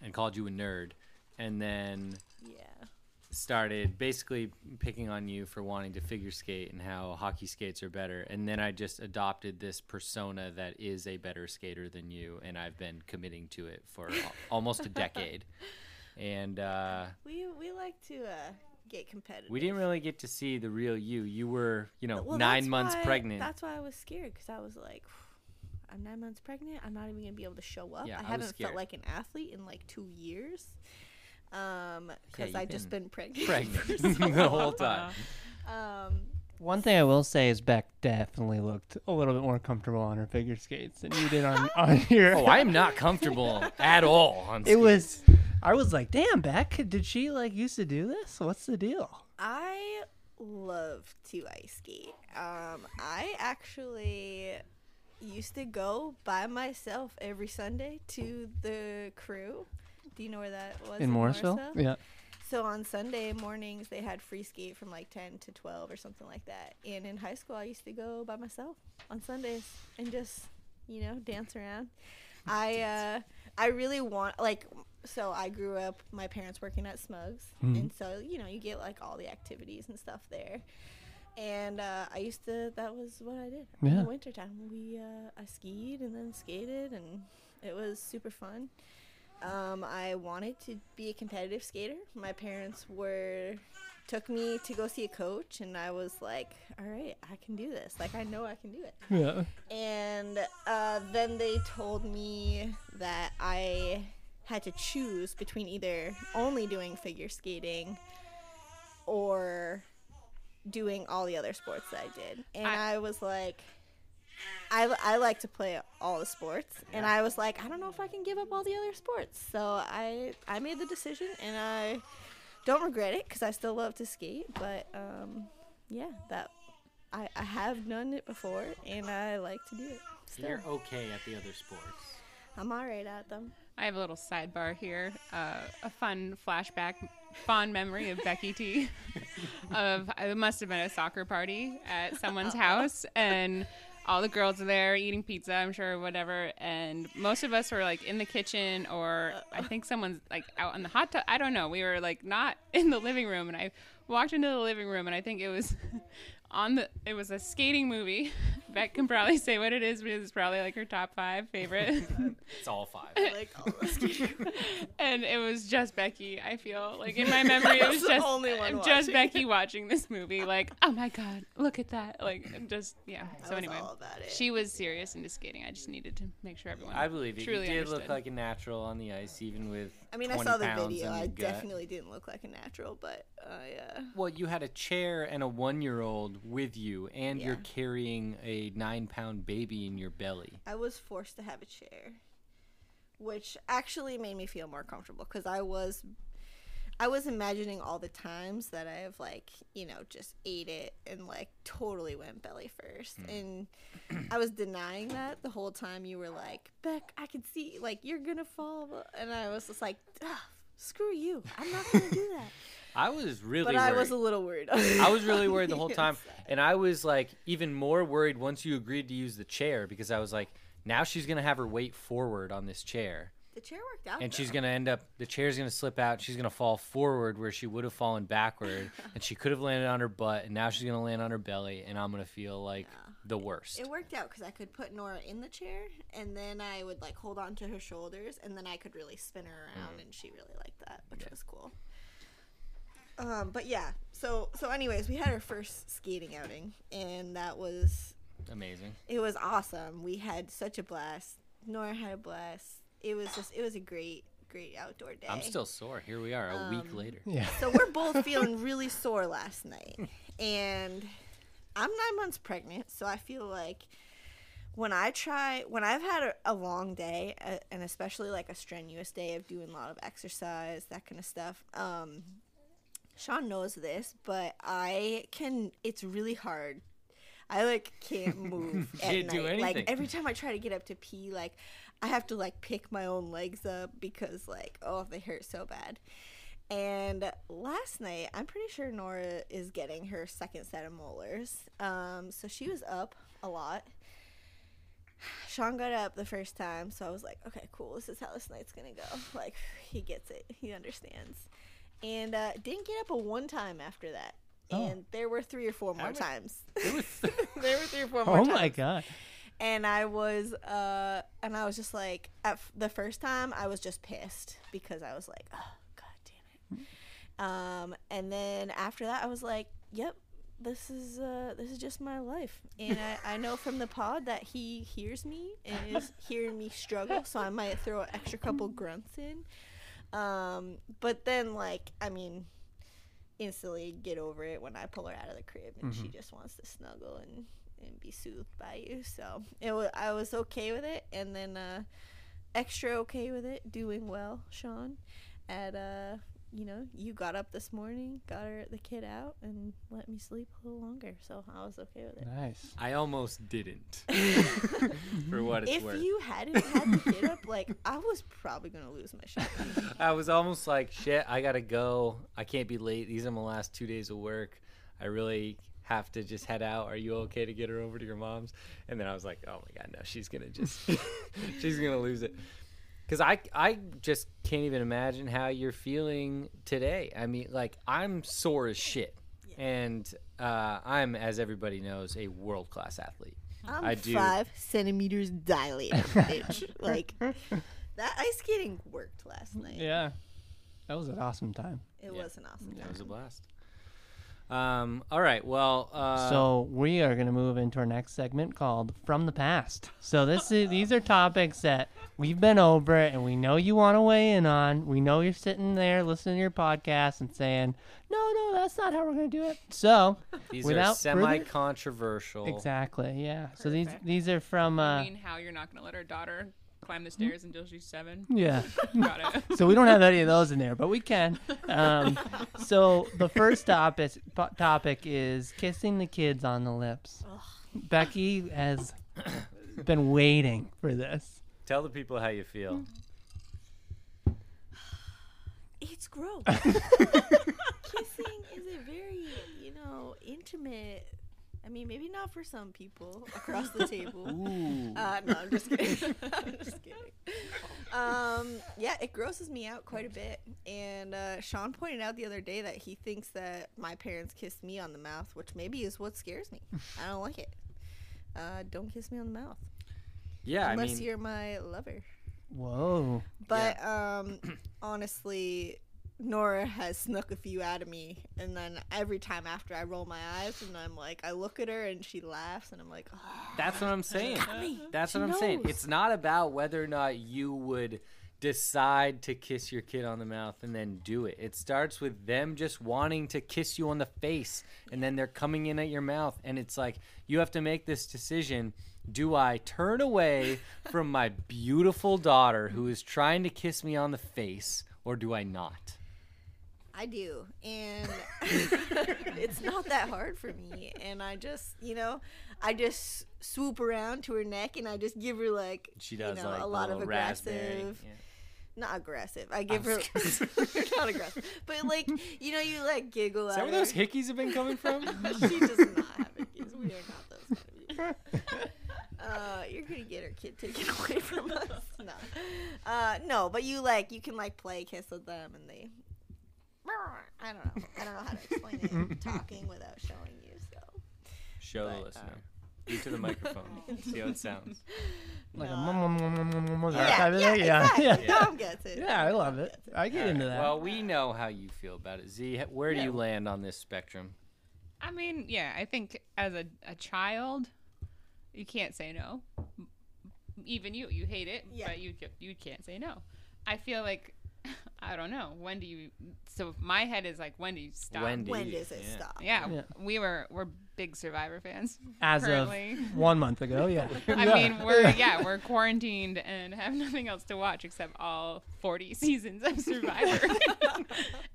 and called you a nerd, and then yeah, started basically picking on you for wanting to figure skate and how hockey skates are better. And then I just adopted this persona that is a better skater than you, and I've been committing to it for almost a decade. And uh, we we like to uh, get competitive. we didn't really get to see the real you. You were, you know, Well, nine months why- pregnant. That's why I was scared because I was like, I'm nine months pregnant. I'm not even gonna be able to show up. Yeah, I I was haven't scared. felt like an athlete in like two years. Um, because you've I've just been been pregnant, pregnant so the whole time. Um, One thing I will say is Beck definitely looked a little bit more comfortable on her figure skates than you did on, on your. Oh, I am not comfortable at all on It was. I was like, damn, Beck, did she like used to do this? What's the deal? I love to ice skate. Um, I actually used to go by myself every Sunday to the crew. Do you know where that was? In Morrisville? Yeah. So on Sunday mornings they had free skate from like 10 to 12 or something like that. And in high school I used to go by myself on Sundays and just, you know, dance around. I uh I really want like so I grew up my parents working at Smuggs Mhm. and so you know you get like all the activities and stuff there. And uh, I used to that was what I did in Yeah. the wintertime. We uh, I skied and then skated and it was super fun. Um, I wanted to be a competitive skater. My parents were took me to go see a coach, and I was like, "All right, I can do this. Like, I know I can do it." Yeah. And uh, then they told me that I had to choose between either only doing figure skating or doing all the other sports that I did. And I- I, was like, I, I like to play all the sports. And I was like, I don't know if I can give up all the other sports. So I, I made the decision and I don't regret it because I still love to skate. But um, yeah, that I, I have done it before and I like to do it. Still. You're okay at the other sports. I'm all right at them. I have a little sidebar here. Uh, a fun flashback, fond memory of Becky T. of it must have been a soccer party at someone's house, and all the girls are there eating pizza. I'm sure, whatever. And most of us were like in the kitchen, or I think someone's like out in the hot tub. I don't know. We were like not in the living room, and I walked into the living room, and I think it was on the it was a skating movie. Beck can probably say what it is because it's probably like her top five favorite. It's all five. like all those and it was just Becky. I feel like in my memory it was the just only one just. Becky watching this movie. Like, oh my god, look at that! Like, just yeah. I So anyway, all about it. she was serious into skating. I just needed to make sure everyone. I believe it. Truly you did understood. look like a natural on the ice, even with. I mean, I saw the video. in I gut. definitely didn't look like a natural, but I uh, Well, you had a chair and a one-year-old with you, and you're carrying a nine-pound baby in your belly. I was forced to have a chair, which actually made me feel more comfortable because I was, I was imagining all the times that I have like you know just ate it and like totally went belly first, and I was denying that the whole time. You were like, Beck, I can see like you're gonna fall, and I was just like, "Ah, screw you, I'm not gonna do that. I was really but worried. I was a little worried. I was really worried the whole time, and I was like even more worried once you agreed to use the chair because I was like, now she's gonna have her weight forward on this chair, The chair worked out, and she's though. gonna end up the chair's gonna slip out. She's gonna fall forward where she would have fallen backward, and she could have landed on her butt, and now she's gonna land on her belly, and I'm gonna feel like Yeah. the worst. It worked out because I could put Nora in the chair, and then I would like hold on to her shoulders, and then I could really spin her around, mm. and she really liked that, which was cool. Um, but yeah, so so anyways, we had our first skating outing, and that was Amazing. it was awesome. We had such a blast. Nora had a blast. It was just it was a great great outdoor day. I'm still sore. Here we are, a week Um, later. Yeah. So we're both feeling really sore last night. And I'm nine months pregnant, so I feel like when I try, when I've had a, a long day, uh, and especially like a strenuous day of doing a lot of exercise, that kind of stuff, um, Sean knows this, but I can, it's really hard. I like can't move at Can't do night. Like every time I try to get up to pee, like I have to like pick my own legs up because like oh they hurt so bad. And last night, I'm pretty sure Nora is getting her second set of molars. Um, so she was up a lot. Sean got up the first time, so I was like, okay, cool. This is how this night's gonna go. Like, he gets it. He understands. And uh, didn't get up a one time after that. Oh. And there were three or four more was- times. Was there were three or four more Oh times my god. and I was uh and I was just like at f- the first time I was just pissed because I was like oh god damn it um and then after that I was like yep this is uh this is just my life and I, I know from the pod that he hears me and is hearing me struggle so I might throw an extra couple grunts in um but then like I mean instantly get over it when I pull her out of the crib and she just wants to snuggle and, and be soothed by you. So it was, I was okay with it, and then uh, extra okay with it, doing well, Sean. At uh, you know, you got up this morning, got her the kid out, and let me sleep a little longer. So I was okay with it. Nice. I almost didn't. For what it's if worth. If you hadn't had the kid up, like I was probably gonna lose my shit. I was almost like, shit, I gotta go. I can't be late. These are my last two days of work. I really have to just head out. Are you okay to get her over to your mom's? And then I was like, oh my god, no, she's gonna just, she's gonna lose it. Cause I, I just can't even imagine how you're feeling today. I mean, like I'm sore as shit, and uh, I'm, as everybody knows, a world class athlete. I'm I do. five centimeters dilated, bitch. like that ice skating worked last night. Yeah. That was an awesome time. It Yeah. was an awesome That time. was a blast. Um, all right, well, uh, so we are going to move into our next segment called "From the Past." So this is these are topics that we've been over and we know you want to weigh in on. We know you're sitting there listening to your podcast and saying, "No, no, that's not how we're going to do it." So these are without further- semi-controversial. exactly, yeah. So these Perfect. these are from I uh, mean, how you're not gonna let our daughter climb the stairs until she's seven? yeah. Got it. so we don't have any of those in there, but we can. Um, so the first topic po- topic is kissing the kids on the lips. Becky has been waiting for this. Tell the people how you feel. It's gross. Kissing is a very, you know, intimate. I mean, maybe not for some people across the table. Ooh. Uh, no, I'm just kidding. I'm just kidding. um, yeah, it grosses me out quite a bit. And uh, Sean pointed out the other day that he thinks that my parents kissed me on the mouth, which maybe is what scares me. I don't like it. Uh, don't kiss me on the mouth Yeah, I unless mean, you're my lover. Whoa. But um, honestly, Nora has snuck a few out of me, and then every time after I roll my eyes, and I'm like, I look at her and she laughs, and I'm like, oh, That's what I'm saying. That's She what I'm saying. It's not about whether or not you would decide to kiss your kid on the mouth and then do it. It starts with them just wanting to kiss you on the face and then they're coming in at your mouth and it's like you have to make this decision. Do I turn away from my beautiful daughter who is trying to kiss me on the face or do I not? I do, and it's not that hard for me. And I just, you know, I just swoop around to her neck, and I just give her like, She does you know, like a lot of aggressive. Yeah. Not aggressive. I give I her not aggressive, but like you know, you like giggle Is at that where her. those hickeys have been coming from? she does not have hickeys. We are not those kind of people. Uh, you're gonna get her kid taken away from us. No, uh, no, but you like you can like play kiss with them, and they. I don't know. I don't know how to explain it talking without showing you. So Show the But, listener. Uh, Speak to the microphone. See how it sounds. Like a No. mum, mum, mum, mum, mum, mum, mum, that yeah, type of yeah. Yeah, exactly. yeah. Dom gets it. Yeah, I love it. I get All into right. that. Well, we know how you feel about it. Z, where do you land on this spectrum? I mean, yeah, I think as a, a child, you can't say no. Even you, you hate it, Yeah. but you you can't say no. I feel like I don't know. When do you? So my head is like, when do you stop? When do When you- does it yeah. stop? Yeah, Yeah. we were we're big Survivor fans. As currently. of one month ago, yeah. I mean, we're yeah, we're quarantined and have nothing else to watch except all 40 seasons of Survivor.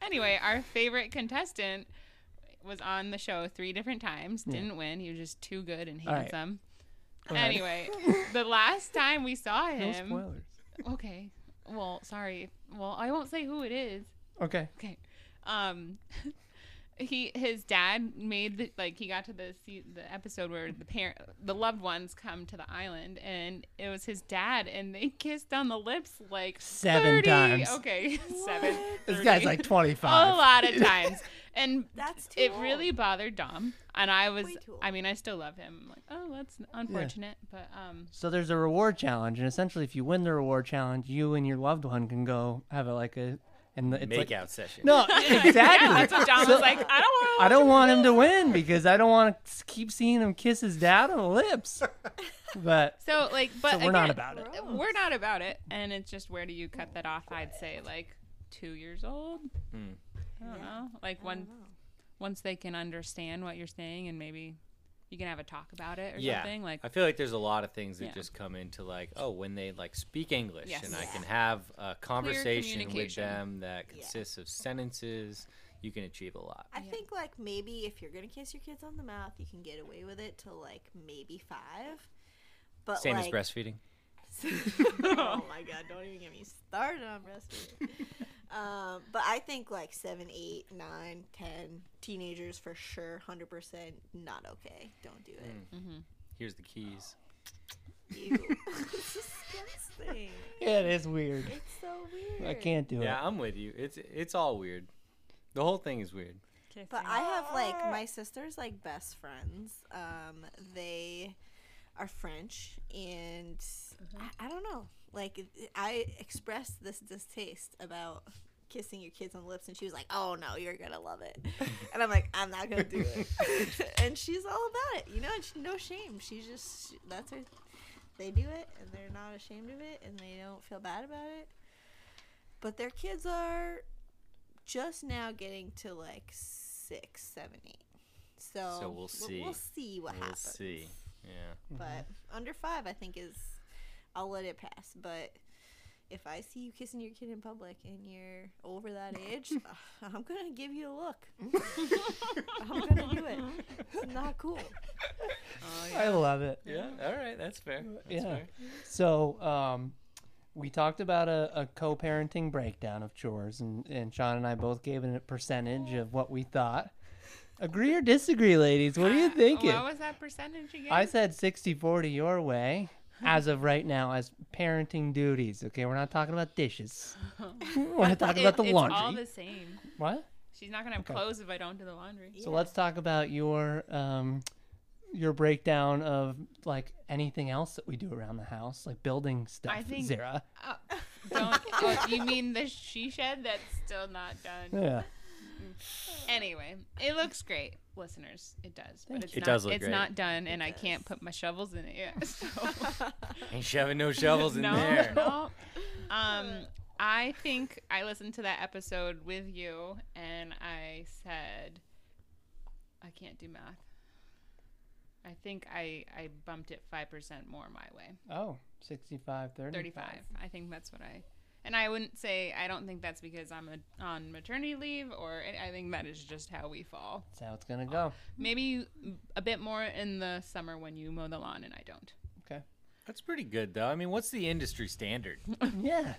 anyway, our favorite contestant was on the show three different times. Didn't win. He was just too good and handsome. Go ahead. Anyway, the last time we saw No him, spoilers. okay. Well, sorry. Well, I won't say who it is. Okay. Okay. Um he his dad made the like he got to the the episode where the parent the loved ones come to the island and it was his dad and they kissed on the lips like Seven 30 times. Okay, seven. This guy's like twenty five. a lot of times. And That's too it long. really bothered Dom. And I was, I mean, I still love him. I'm like, "Oh, that's unfortunate." But um So there's a reward challenge, and essentially, if you win the reward challenge, you and your loved one can go have a like a and the, it's Make like session. no, exactly. yeah, that's what Dom So- was like. I don't want I don't want him to win because I don't want to keep seeing him kiss his dad on the lips. But So like, but so we're not about it. We're not about it, and it's just where do you cut that off? I'd say like two years old. Hmm. I don't know. Like when once they can understand what you're saying, and maybe you can have a talk about it or yeah. something. Like I feel like there's a lot of things that Yeah. just come into like, oh, when they like speak English Yes. and I can have a conversation with them that consists of sentences, you can achieve a lot. I think like maybe if you're gonna kiss your kids on the mouth, you can get away with it till like maybe five. But Same like, as breastfeeding. oh my god! Don't even get me started on breastfeeding. Um, but I think like seven, eight, nine, ten teenagers for sure, hundred percent not okay. Don't do it. Here's the keys. Ew. it's disgusting. yeah, it is weird. It's so weird. I can't do it. Yeah. I'm with you. It's it's all weird. The whole thing is weird. But I have like my sister's like best friends. Um, they are French, and I, I don't know. Like I expressed this distaste about kissing your kids on the lips, and she was like, "Oh no, you're gonna love it," and I'm like, "I'm not gonna do it," and she's all about it. You know, and she, no shame. She's just she, that's her. They do it, and they're not ashamed of it, and they don't feel bad about it. But their kids are just now getting to like six, seven, eight. So, So we'll see. We'll see what we'll happens. see. Yeah. But mm-hmm. under five, I think is I'll let it pass. But if I see you kissing your kid in public and you're over that age, uh, I'm gonna give you a look. I'm gonna do it. It's not cool. I love it. Yeah. All right. That's fair. That's Yeah. fair. So, um, we talked about a, a co-parenting breakdown of chores, and, and Sean and I both gave it a percentage of what we thought. Agree or disagree, ladies? What are you thinking? What was that percentage again? I said 60-40 your way. As of right now as parenting duties. Okay, we're not talking about dishes. we're not talking about the It- laundry. It's all the same. what? She's not gonna have Okay. clothes if I don't do the laundry. So let's talk about your um your breakdown of like anything else that we do around the house, like building stuff. I think- Zara. Uh, don't. oh, you mean the she shed that's still not done? Yeah. Anyway, it looks great, listeners. It does, but it's. It not, does look It's great. not done, and I can't put my shovels in it yet. So. Ain't shoving no shovels in no, there. no. Um, I think I listened to that episode with you, and I said, I can't do math. I think I I bumped it five percent more my way. Oh, 65, 35. 35. I think that's what I. And I wouldn't say I don't think that's because I'm a, on maternity leave, or I think that is just how we fall. That's how it's gonna go. Maybe a bit more in the summer when you mow the lawn and I don't. Okay. That's pretty good though. I mean, what's the industry standard? Yeah.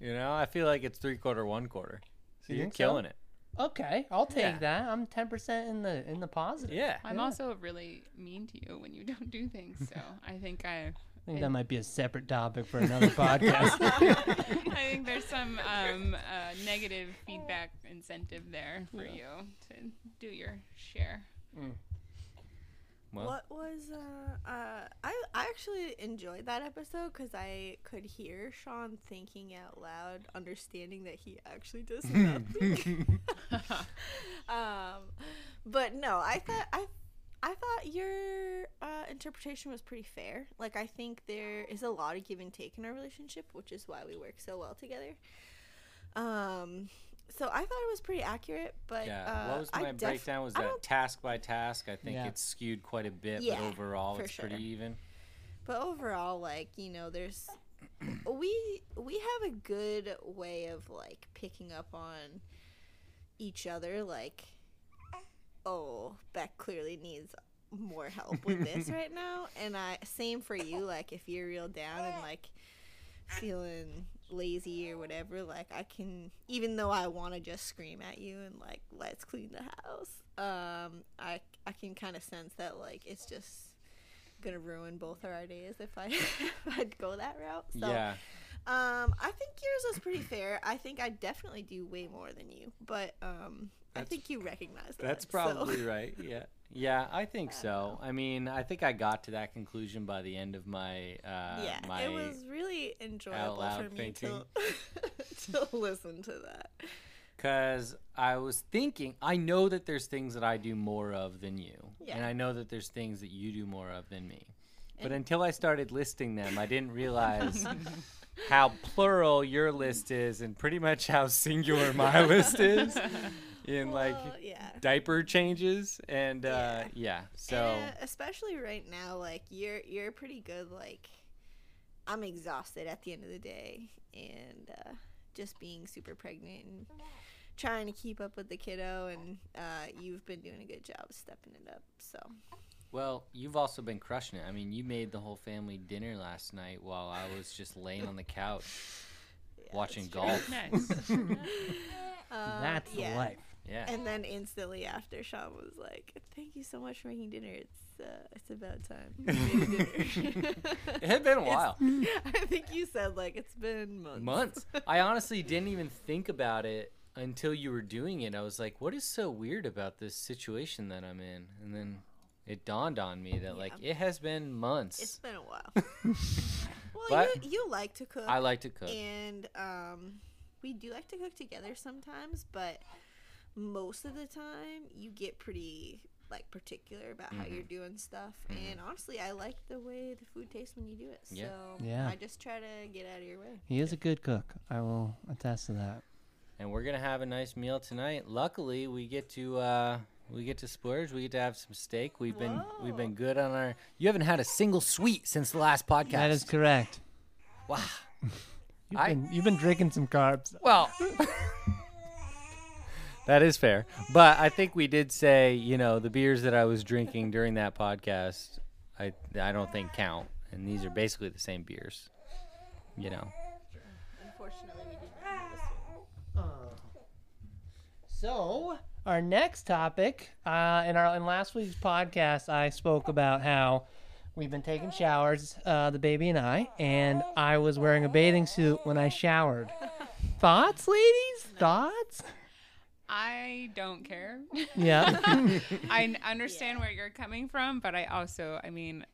You know, I feel like it's three quarter, one quarter. So You you're think so? killing it. Okay, I'll take Yeah. that. I'm 10% in the in the positive. Yeah. I'm Yeah. also really mean to you when you don't do things, so I think I, I think that might be a separate topic for another podcast. I think there's some um, uh, negative feedback incentive there for you to do your share. Well, what was uh, uh I I actually enjoyed that episode because I could hear Sean thinking out loud, understanding that he actually does nothing. um, but no, I thought I I thought your uh, interpretation was pretty fair. Like I think there is a lot of give and take in our relationship, which is why we work so well together. Um, so I thought it was pretty accurate, but yeah. uh, what was I my def- breakdown? Was that task by task? I think Yeah. it's skewed quite a bit, Yeah, but overall for it's pretty even. but overall like you know there's we we have a good way of like picking up on each other like oh beck clearly needs more help with this right now and i same for you like if you're real down and like feeling lazy or whatever like i can even though i want to just scream at you and like let's clean the house um i i can kind of sense that like it's just gonna ruin both of our days if I if I'd go that route. So yeah. um I think yours was pretty fair. I think I definitely do way more than you. But um I think you recognize that. That's so- probably right. Yeah. Yeah, I think I so. I mean, I think I got to that conclusion by the end of my uh yeah, my it was really enjoyable for me to to listen to that. Cause I was thinking, I know that there's things that I do more of than you, and I know that there's things that you do more of than me. But until I started listing them, I didn't realize how plural your list is, and pretty much how singular my list is in like yeah. diaper changes and uh, yeah. So And, uh, especially right now, like you're you're pretty good. Like I'm exhausted at the end of the day, and uh, just being super pregnant and trying to keep up with the kiddo, and uh, you've been doing a good job stepping it up. So well, you've also been crushing it. I mean, you made the whole family dinner last night while I was just laying on the couch yeah, watching it's golf. Nice. Um, That's yeah. life. Yeah. And then instantly after, Sean was like, "Thank you so much for making dinner. It's uh, it's about time." You made dinner." It had been a It's- while. I think you said like it's been months. months. I honestly didn't even think about it until you were doing it. I was like, what is so weird about this situation that I'm in? And then it dawned on me that like it has been months. It's been a while. well, But- you you like to cook, I like to cook. and um, we do like to cook together sometimes, but most of the time you get pretty like particular about how Mm-hmm. you're doing stuff. And honestly, I like the way the food tastes when you do it. Yeah. So Yeah. I just try to get out of your way. He is a good cook. I will attest to that. and we're gonna have a nice meal tonight. Luckily, we get to uh, we get to splurge. We get to have some steak. We've been we've been good on our. You haven't had a single sweet since the last podcast. That is correct. wow. You've I- been you've been drinking some carbs. Well, that is fair. But I think we did say, you know, the beers that I was drinking during that podcast, I I don't think count, and these are basically the same beers. You know. Unfortunately, we did not have this one. So our next topic, uh, in our in last week's podcast, I spoke about how we've been taking showers, uh, the baby and I, and I was wearing a bathing suit when I showered. Thoughts, ladies? Thoughts? I don't care. Yeah. I understand where you're coming from, but I also, I mean,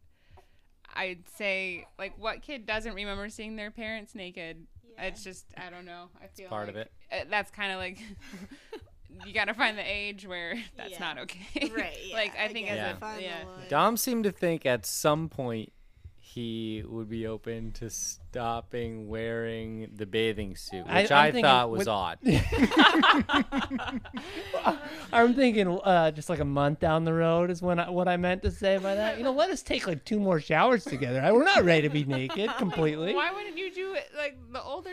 I'd say like what kid doesn't remember seeing their parents naked? It's just I don't know. I feel part of like, uh, that's kind of like you got to find the age where that's Yeah. not okay. Right. Yeah, like I think guess as a yeah. Dom seemed to think at some point he would be open to stopping wearing the bathing suit, which I'm I, thinking thought was with- odd. I'm thinking uh, just like a month down the road is when I, what I meant to say by that. You know, let us take like two more showers together. I, we're not ready to be naked completely. Why wouldn't you do it like the older,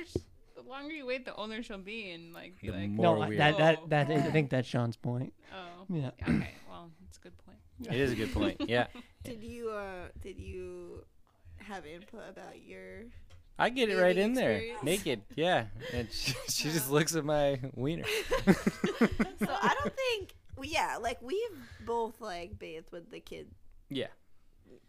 the longer you wait, the older she'll be, and like be The like, more No, weird. that that that is, I think that's Sean's point. oh, Yeah. okay, well, it's a good point. It is a good point. Yeah. Did you uh did you have input about your I get it right in there, naked. Yeah, and she, she just looks at my wiener. So I don't think yeah, like we've both like bathed with the kid yeah,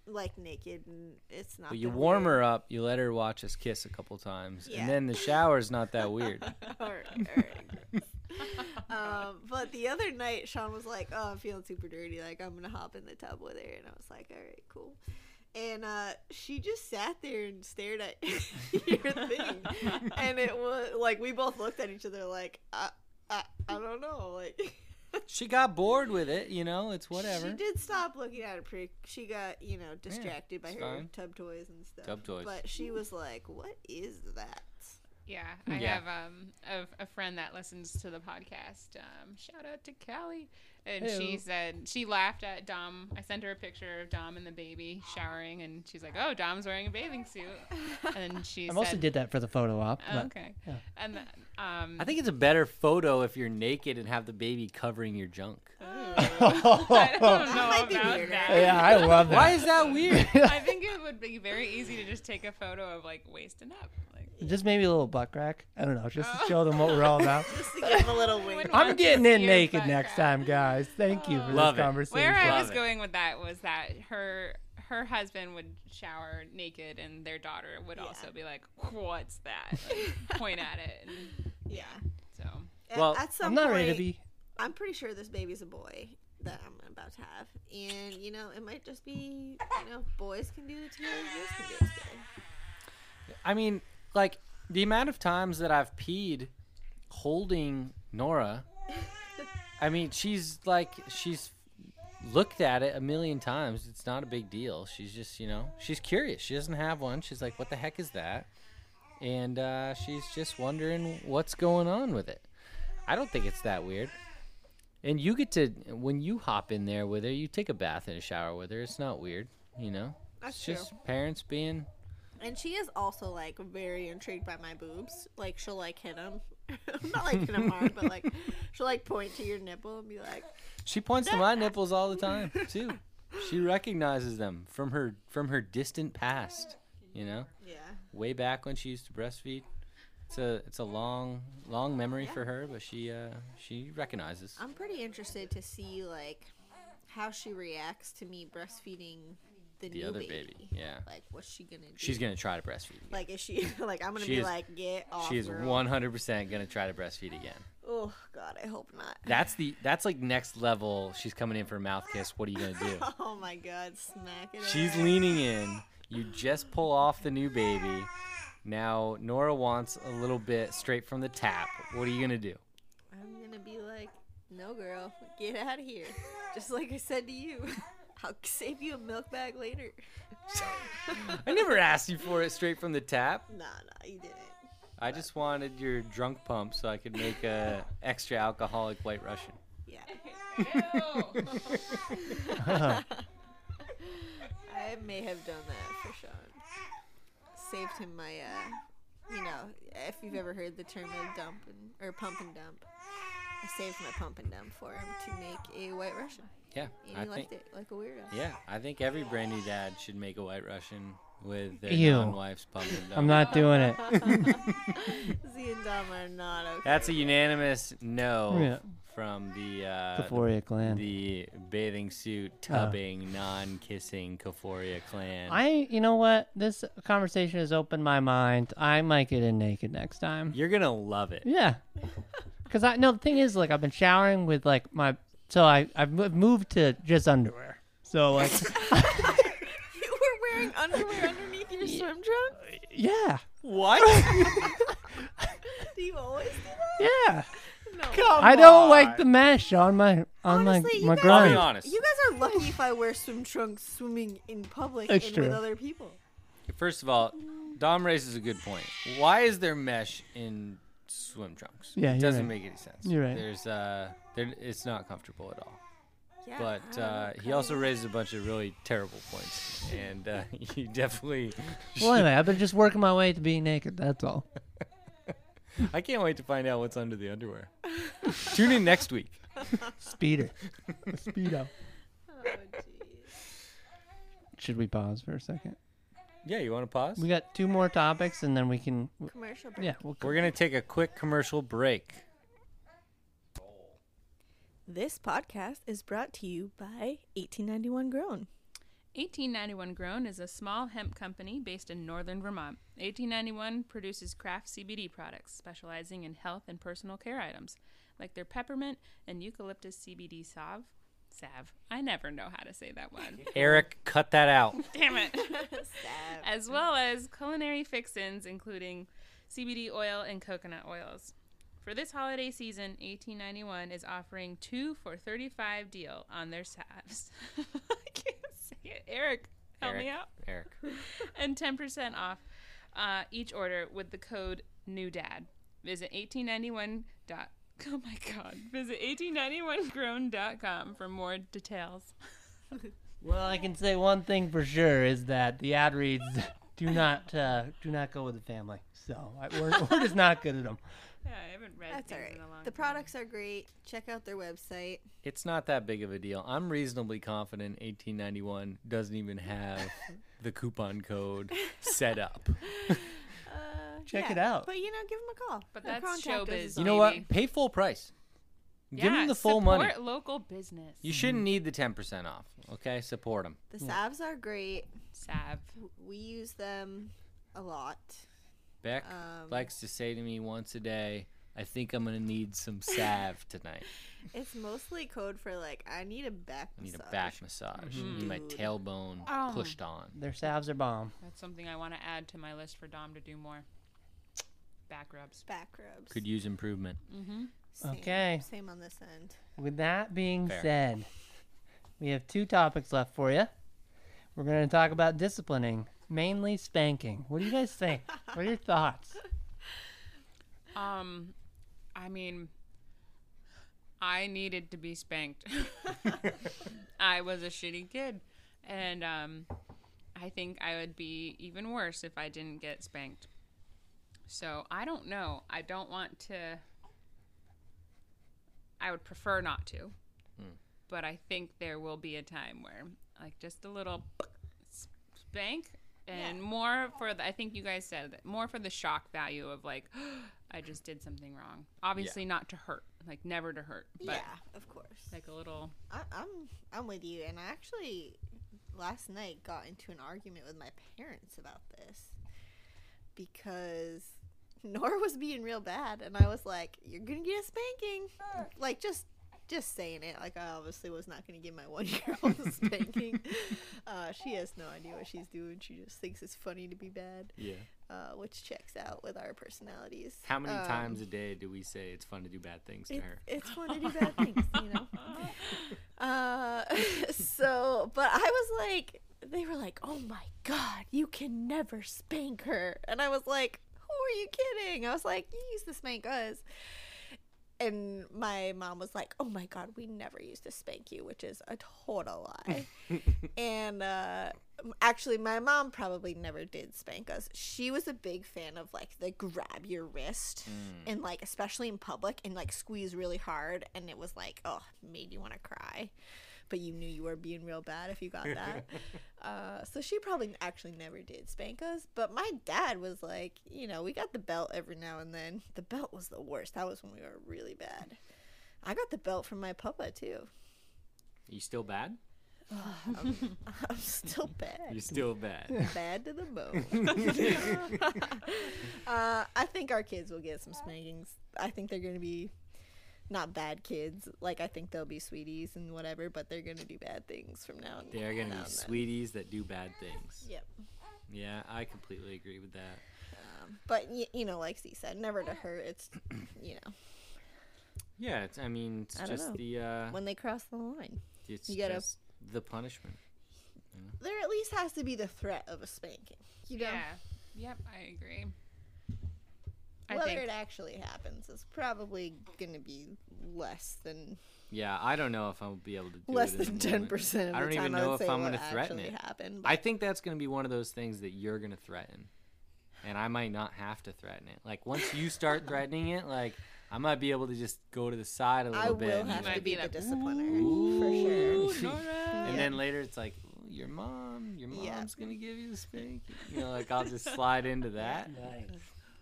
like naked and it's not but you warm weird. her up. You let her watch us kiss a couple times, Yeah. and then the shower's not that weird. Alright, alright, um, but the other night, Sean was like, "Oh, I'm feeling super dirty. Like, I'm gonna hop in the tub with her," and I was like, "All right, cool." And uh, she just sat there and stared at your thing, and it was like we both looked at each other like, "I, I, I don't know." Like, She got bored with it, you know. It's whatever. She did stop looking at it pretty. She got you know distracted by her fine. tub toys and stuff. Tub toys. But she was like, "What is that?" Yeah, I Yeah. have um a, a friend that listens to the podcast. Um, shout out to Callie, and she said she laughed at Dom. I sent her a picture of Dom and the baby showering, and she's like, "Oh, Dom's wearing a bathing suit." And she I said, mostly did that for the photo op. Oh, but- "Okay," yeah. and then, um, I think it's a better photo if you're naked and have the baby covering your junk. I don't know might about weirder. that. yeah, I love that. Why is that weird? I think it would be very easy to just take a photo of like wasting up. Like, Just maybe a little butt crack. I don't know, just to show them what we're all about. Just to give him a little wink. I'm getting to in naked next crack. time, guys. Thank you for Love this it. conversation. Where I Love was it. going with that was that her her husband would shower naked, and their daughter would Yeah. also be like, "What's that?" Like, point at it. And, Yeah. so At- Well, at some I'm not point, ready to be. I'm pretty sure this baby's a boy that I'm about to have, and you know, it might just be, you know, boys can do it together, girls can do it together. I mean, like the amount of times that I've peed holding Nora. I mean, she's like she's looked at it a million times. It's not a big deal. She's just, you know, she's curious. She doesn't have one. She's like, "What the heck is that?" And uh, she's just wondering what's going on with it. I don't think it's that weird. And you get to when you hop in there with her, you take a bath and a shower with her. It's not weird, you know. That's it's true. just parents being And she is also like very intrigued by my boobs. Like she'll like hit them, not like hit them hard, but like she'll like point to your nipple and be like, She points to my nipples all the time too. She recognizes them from her from her distant past. You know, "Yeah, way back when she used to breastfeed. It's a it's a long long memory for her, but she uh she recognizes. I'm pretty interested to see like how she reacts to me breastfeeding the, The new other baby. baby, yeah. Like, what's she gonna do? She's gonna try to breastfeed. Again. like, is she like? I'm gonna She be is- like, get off. She is one hundred percent gonna try to breastfeed again. Oh God, I hope not. That's the that's like next level. She's coming in for a mouth kiss. What are you gonna do? Oh my God, smack it. She's leaning in. You just pull off the new baby. Now Nora wants a little bit straight from the tap. What are you gonna do? I'm gonna be like, no, girl, get out of here. Just like I said to you. I'll save you a milk bag later. I never asked you for it straight from the tap. Nah, nah, you didn't. I just wanted your drunk pump so I could make a extra alcoholic white Russian. Yeah. I may have done that for Sean. Saved him my, uh, you know, if you've ever heard the term of dump and or pump and dump, I saved my pump and dump for him to make a white Russian, Yeah, and I he think. liked it like a weirdo. Yeah, I think every brand new dad should make a white Russian with their Ew. non-wife's pump and. I'm not doing it. Z and Dom are not okay. That's a unanimous no Yeah. from the uh, Kaphoria clan. the bathing suit, tubbing, non-kissing Kaphoria clan. I, you know what? This conversation has opened my mind. I might get in naked next time. You're gonna love it. Yeah. Because I no, the thing is, like, I've been showering with like my, so I I've moved to just underwear. So like, You were wearing underwear underneath your swim trunk? yeah, What? Do you always do that? yeah. No. I don't like the mesh on my on Honestly, my my you guys, I'll be grind. honest. you guys are lucky if I wear swim trunks swimming in public That's and true. with other people. First of all, Dom raises a good point. Why is there mesh in swim trunks? Yeah, it doesn't right. make any sense. You're right. There's uh, there, it's not comfortable at all. Yeah, but I don't uh, he also kinda. a bunch of really terrible points, and uh, you definitely. Well, anyway, I've been just working my way to being naked. That's all. I can't wait to find out what's under the underwear. Tune in next week. Speeder, speedo. Oh, jeez. Should we pause for a second? Yeah, you want to pause? We got two more topics, and then we can. Commercial break. Yeah, we'll. We're gonna take a quick commercial break. This podcast is brought to you by 1891 Grown. 1891 Grown is a small hemp company based in northern Vermont. 1891 produces craft CBD products specializing in health and personal care items, like their peppermint and eucalyptus CBD salve. Salve. I never know how to say that one. Eric, cut that out. Damn it. as well as culinary fixins, including CBD oil and coconut oils. For this holiday season, 1891 is offering two for 35 deal on their salves. I can't say it. Eric, help me out. Eric. And 10% off uh, each order with the code NEWDAD. Visit 1891. Dot, oh my God. Visit 1891grown.com for more details. Well, I can say one thing for sure is that the ad reads do not uh, do not go with the family. So I, we're, we're just not good at them. Yeah, I haven't read That's all things right. in a long The time. products are great. Check out their website. It's not that big of a deal. I'm reasonably confident 1891 doesn't even have the coupon code set up. Uh, Check yeah, it out. But you know, give them a call. But Their that's showbiz. You know what? Pay full price. Give Yeah, them the full money. support local business. You shouldn't need the 10% off. Okay? Support them. The salves are great. Salve. We use them a lot. Beck Um, likes to say to me once a day, I think I'm going to need some salve tonight. It's mostly code for like I need a back. I need a massage. back massage. Need my tailbone Oh. pushed on. Their salves are bomb. That's something I want to add to my list for Dom to do more. Back rubs. Back rubs. Could use improvement. Mm-hmm. Same, Okay. Same on this end. With that being Fair. said, we have two topics left for you. We're going to talk about disciplining, mainly spanking. What do you guys think? what are your thoughts? Um, I mean, I needed to be spanked. I was a shitty kid, and um, I think I would be even worse if I didn't get spanked. So I don't know. I don't want to. I would prefer not to, hmm. but I think there will be a time where, like, just a little spank. And Yeah. more for the, I think you guys said that more for the shock value of like, I just did something wrong. Obviously, not to hurt, like never to hurt, but yeah, of course. like a little. I, I'm I'm with you, and I actually last night got into an argument with my parents about this because Nora was being real bad, and I was like, "You're gonna get a spanking," like just just saying it. Like I obviously was not gonna give my one year old a spanking. uh, she has no idea what she's doing. She just thinks it's funny to be bad, Yeah. uh, which checks out with our personalities. How many Um, times a day do we say it's fun to do bad things to it- her? It's fun to do bad things, you know. Uh, so, but I was like, they were like, "Oh my god, you can never spank her," and I was like, "Who are you kidding?" I was like, "You used to spank us." And my mom was like, "Oh my god, we never used to spank you," which is a total lie. and uh, actually, my mom probably never did spank us. She was a big fan of like the grab your wrist and like especially in public and like squeeze really hard, and it was like, oh, made you want to cry. But you knew you were being real bad if you got that. uh, so she probably actually never did spank us. But my dad was like, you know, we got the belt every now and then. The belt was the worst. That was when we were really bad. I got the belt from my papa too. You still bad? I'm, I'm still bad. You're still bad. bad to the bone. uh, I think our kids will get some spankings. I think they're gonna be not bad kids. Like I think they'll be sweeties and whatever, but they're gonna do bad things from now. on. They're gonna be sweeties that do bad things. Yep. Yeah, I completely agree with that. Um, but y- you know, like C said, never to hurt. It's you know Yeah, it's, I mean, it's I just the uh, when they cross the line, it's you gotta- just the punishment. there at least has to be the threat of a spanking. You know, Yeah. Yep, I agree. I whether think it actually happens is probably gonna be less than Yeah, I don't know if I'll be able to do less it than ten percent. of the I don't time. even know if I'm gonna threaten it. happened. I think that's going to be one of those things that you're going to threaten. And I might not have to threaten it. Like once you start threatening it, like I might be able to just go to the side a little I bit. will and have might to be be the like, discipliner Ooh, for sure. And Yeah. then later it's like, "Ooh, your mom, your mom's Yeah. gonna give you the spanking. You know, like I'll just slide into that.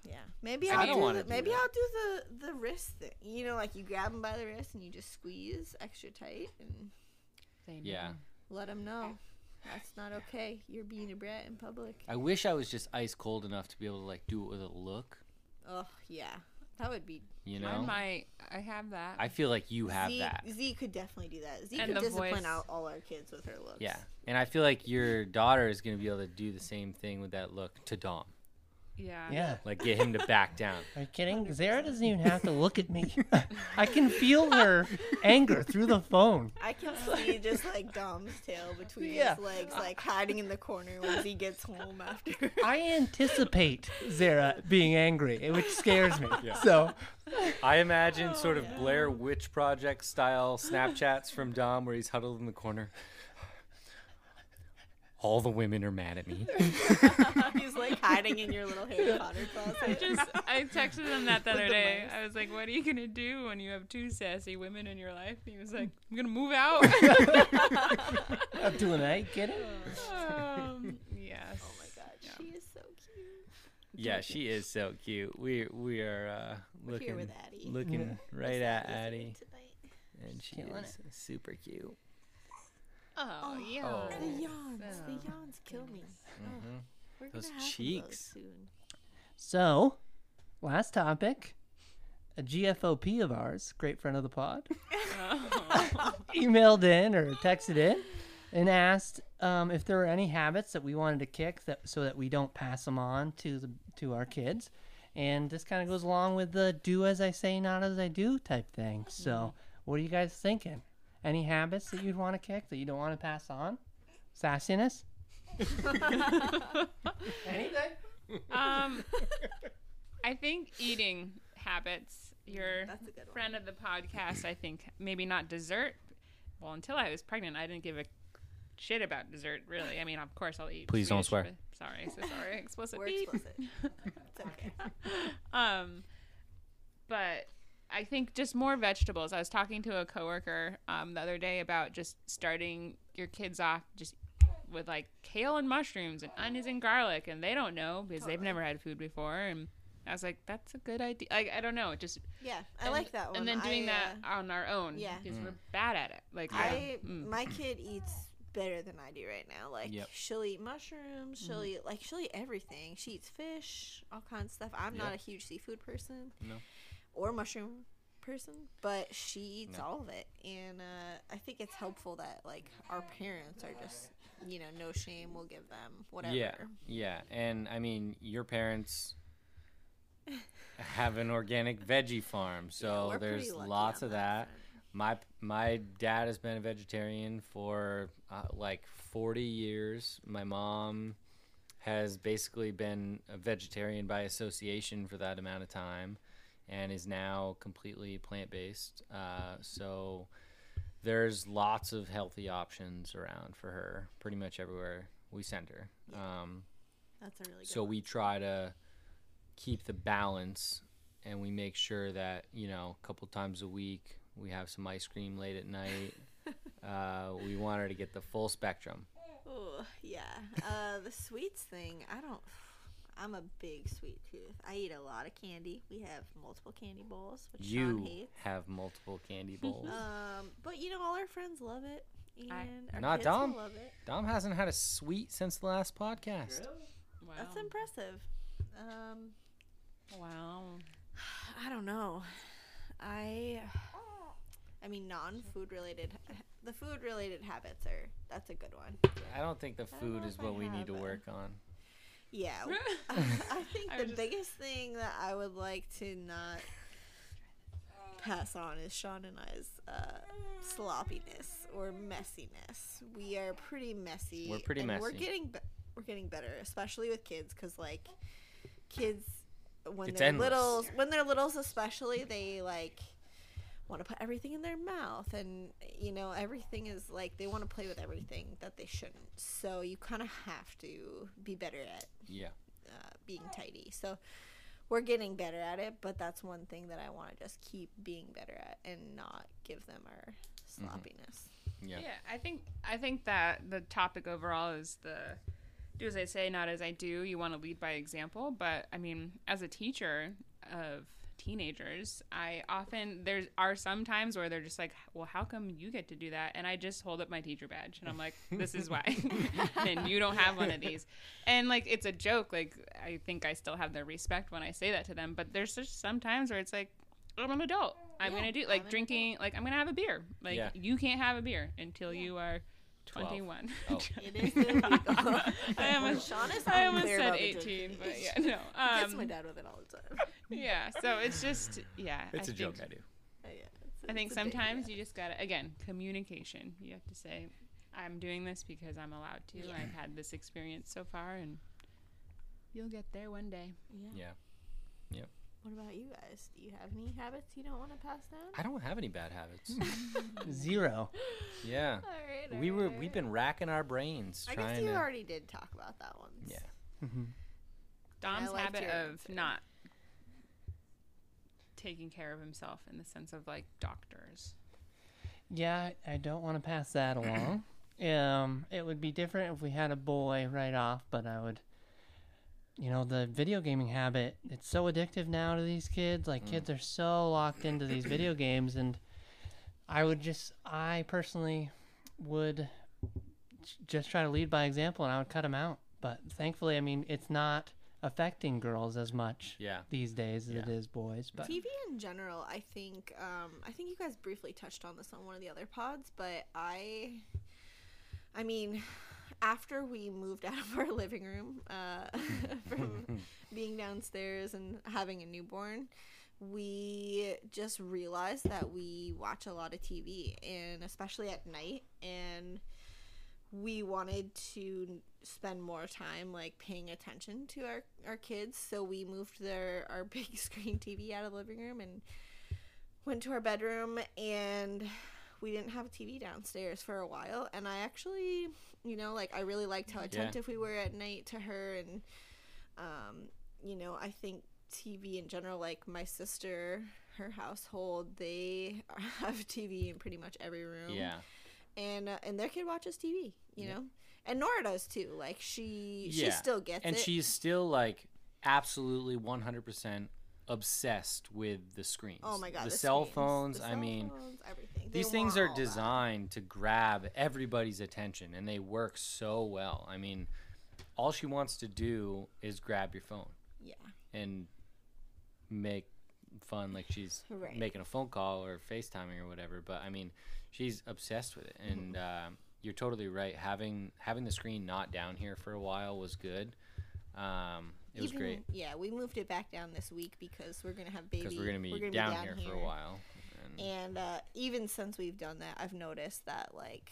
Yeah, maybe I I'll don't do wanna the, maybe that. I'll do the the wrist thing. You know, like you grab them by the wrist and you just squeeze extra tight and they Yeah. know. let them know that's not okay. You're being a brat in public. I wish I was just ice cold enough to be able to like do it with a look. Oh yeah, that would be. You I know, might. I have that. I feel like you have Z, that. Z could definitely do that. Z And could discipline voice. out all our kids with her looks. Yeah, and I feel like your daughter is gonna be able to do the same thing with that look to Dom. Yeah. Yeah. Like get him to back down. Are you kidding? Zara doesn't even have to look at me. I can feel her anger through the phone. I can see just like Dom's tail between Yeah. his legs, like hiding in the corner when he gets home after. I anticipate Zara being angry, eh, which scares me. So I imagine oh, sort of Blair Witch Project style Snapchats from Dom where he's huddled in the corner. All the women are mad at me. He's like hiding in your little Harry Potter closet. I Just I texted him that the other the day. mice. I was like, "What are you gonna do when you have two sassy women in your life?" He was like, "I'm gonna move out." I'm doing that. You kidding? um, yes. Oh my god, she is so cute. Yeah, she is so cute. We we are uh, We're looking here with Addie. looking right Miss at Addie's Addie, tonight. and she Killing is super cute. Oh, yeah. Oh. The yawns, the Oh, yawns kill me. Mhm. We're Those gonna have cheeks. Some those soon. So, last topic. A GFOP of ours, great friend of the pod, Oh. emailed in or texted in and asked um, if there were any habits that we wanted to kick that so that we don't pass them on to the to our kids. And this kind of goes along with the "do as I say, not as I do" type thing. So, what are you guys thinking? Any habits that you'd want to kick that you don't want to pass on? Sassiness? Anything? um, I think eating habits. Your That's a good one. friend of the podcast, I think maybe not dessert. Well, until I was pregnant, I didn't give a shit about dessert. Really, I mean, of course I'll eat. Please don't swear. Sorry, so sorry. Explicit. We're explicit. It's okay. um, but I think just more vegetables. I was talking to a coworker um, the other day about just starting your kids off just with like kale and mushrooms and onions and garlic, and they don't know because they've never had food before. And I was like, that's a good idea. Like I don't know, just Yeah, I and- like that one. And then doing I, that on our own, yeah. because we're bad at it. Like Uh, I, mm. my kid eats better than I do right now. Like Yep. she'll eat mushrooms, she'll Mm-hmm. eat like she'll eat everything. She eats fish, all kinds of stuff. I'm not a huge seafood person, No. Or mushroom person, but she eats No. all of it, and uh, I think it's helpful that like our parents are just you know no shame. We'll give them whatever. Yeah, yeah, and I mean your parents have an organic veggie farm, so we're there's lots of that that. My my dad has been a vegetarian for uh, like 40 years. My mom has basically been a vegetarian by association for that amount of time, and is now completely plant based. Uh, so there's lots of healthy options around for her, pretty much everywhere we send her. Um, That's a really good. so one. we try to keep the balance and we make sure that you know a couple times a week we have some ice cream late at night uh, we want her to get the full spectrum Oh, yeah. Uh, the sweets thing, I don't. I'm a big sweet tooth. I eat a lot of candy. We have multiple candy bowls, which You Sean hates. have multiple candy bowls. Um, but you know, all our friends love it, and I- our Not kids Dom. will love it. Dom hasn't had a sweet since the last podcast. Wow. That's impressive. Um, Wow. I don't know. I, I mean, non-food related, the food related habits are that's a good one. I don't think the food is what we need to a- work on. Yeah, I think I the just- biggest thing that I would like to not pass on is Sean and I's uh, sloppiness or messiness. We are pretty messy. We're pretty and We're getting be- we're getting better, especially with kids, because like kids when It's they're endless. littles, when they're littles especially, they like want to put everything in their mouth and you know everything is like they want to play with everything that they shouldn't so you kind of have to be better at Yeah. uh, being tidy. So we're getting better at it, but that's one thing that I want to just keep being better at and not give them our sloppiness. Yeah. Yeah, I think I think that the topic overall is the do as I say, not as I do. You want to lead by example, but I mean, as a teacher of teenagers, I often there are some times where they're just like, "Well, how come you get to do that?" And I just hold up my teacher badge and I'm like, "This is why." and you don't have one of these. And like it's a joke, like I think I still have their respect when I say that to them, but there's just some times where it's like I'm an adult. I'm Yeah, gonna do I'm like drinking. Like I'm gonna have a beer. Like Yeah. you can't have a beer until you are 21. Oh. It is illegal. I almost, Sean is I almost unclear said 18, but yeah, no. Gets my Um, dad with it all the time. Yeah, so it's just yeah. It's I a joke I do. Uh, yeah, it's- I think it's a big sometimes you just gotta again communication. You have to say, "I'm doing this because I'm allowed to. Yeah. I've had this experience so far, and you'll get there one day." Yeah. Yeah. What about you guys? Do you have any habits you don't want to pass down? I don't have any bad habits. Zero. yeah. All right. We were right. we've been racking our brains I trying guess you to already did talk about that one. Yeah. Mm-hmm. Dom's habit of not taking care of himself in the sense of like doctors. Yeah, I don't want to pass that along. Um, it would be different if we had a boy right off, but I would, you know, the video gaming habit. It's so addictive now to these kids. Like kids are so locked into these video games, and I would just, I personally would just try to lead by example, and I would cut them out. But thankfully, I mean, it's not affecting girls as much Yeah. these days as it Yeah. is boys. But TV in general, I think, um, I think you guys briefly touched on this on one of the other pods, but I, I mean, after we moved out of our living room uh, from being downstairs and having a newborn, we just realized that we watch a lot of TV, and especially at night, and we wanted to spend more time like paying attention to our, our kids so we moved their our big screen tv out of the living room and went to our bedroom and we didn't have a tv downstairs for a while and i actually you know like i really liked how attentive we were at night to her and um you know i think tv in general like my sister her household they have tv in pretty much every room Yeah. And uh, and their kid watches TV, you Yeah. know, and Nora does too. Like she she still gets it. And it. she's still like absolutely 100% obsessed with the screens. oh my god, The, the cell screens, phones, the I mean, phones, these things are all that. designed to grab everybody's attention and they work so well. I mean, all she wants to do is grab your phone Yeah, and make fun like she's Right. making a phone call or FaceTiming or whatever. But I mean, she's obsessed with it, and Mm-hmm. um you're totally right. Having having the screen not down here for a while was good. Um, it was Even- great Yeah, we moved it back down this week because we're gonna have baby. because we're gonna be we're down, here, for a while. And, And uh, even since we've done that, I've noticed that like,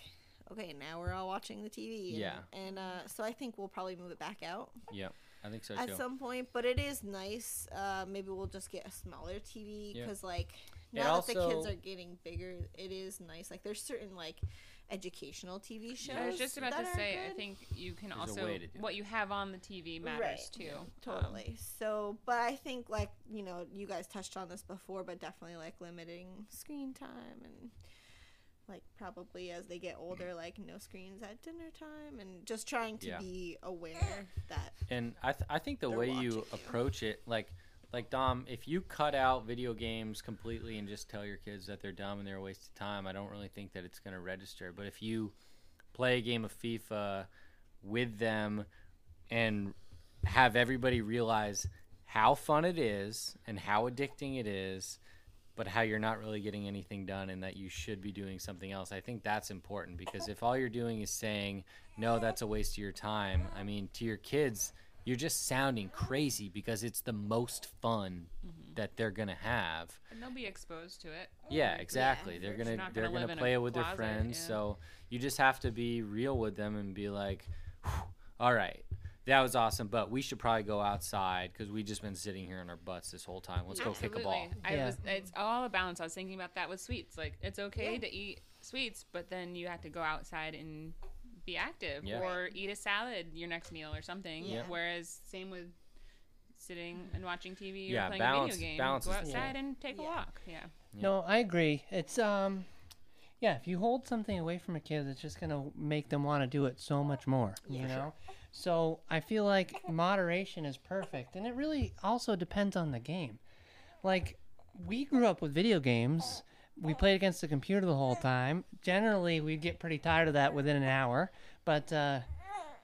okay, now we're all watching the TV. And, Yeah. And uh, so I think we'll probably move it back out yep, I think so at too. some point. But it is nice. Uh, maybe we'll just get a smaller TV Yeah. because like It now that the kids are getting bigger, it is nice. Like there's certain like educational TV shows. I was just about to are say, I think you can There's also way to do what you have on the TV matters Right. too. Um, Totally. so, but I think like you know, you guys touched on this before, but definitely like limiting screen time and like probably as they get older, like no screens at dinner time, and just trying to Yeah. be aware that And I, th- I think the way you you. approach it, like, like Dom, if you cut out video games completely and just tell your kids that they're dumb and they're a waste of time, I don't really think that it's going to register. But if you play a game of FIFA with them and have everybody realize how fun it is and how addicting it is, but how you're not really getting anything done and that you should be doing something else. I think that's important because if all you're doing is saying, no, that's a waste of your time, I mean, to your kids, you're just sounding crazy because it's the most fun mm-hmm. that they're going to have. And they'll be exposed to it. Mm-hmm. Yeah, exactly. they're gonna sure. Not they're gonna gonna live in a play it with their friends. yeah. So you just have to be real with them and be like, "All right, that was awesome, but we should probably go outside because we've just been sitting here on our butts this whole time. Let's go kick a ball." I Yeah. was. It's all a balance. I was thinking about that with sweets. Like it's okay Yeah. to eat sweets, but then you have to go outside and be active Yeah. or eat a salad your next meal or something. Yeah. Whereas same with sitting and watching TV or Yeah, playing balance- a video game. balance go outside key. and take a walk. Yeah. No, I agree. It's um, yeah. If you hold something away from a kid, it's just gonna make them want to do it so much more. You Yeah. know. So I feel like moderation is perfect, and it really also depends on the game. Like we grew up with video games. We played against the computer the whole time. Generally, we'd get pretty tired of that within an hour. But uh,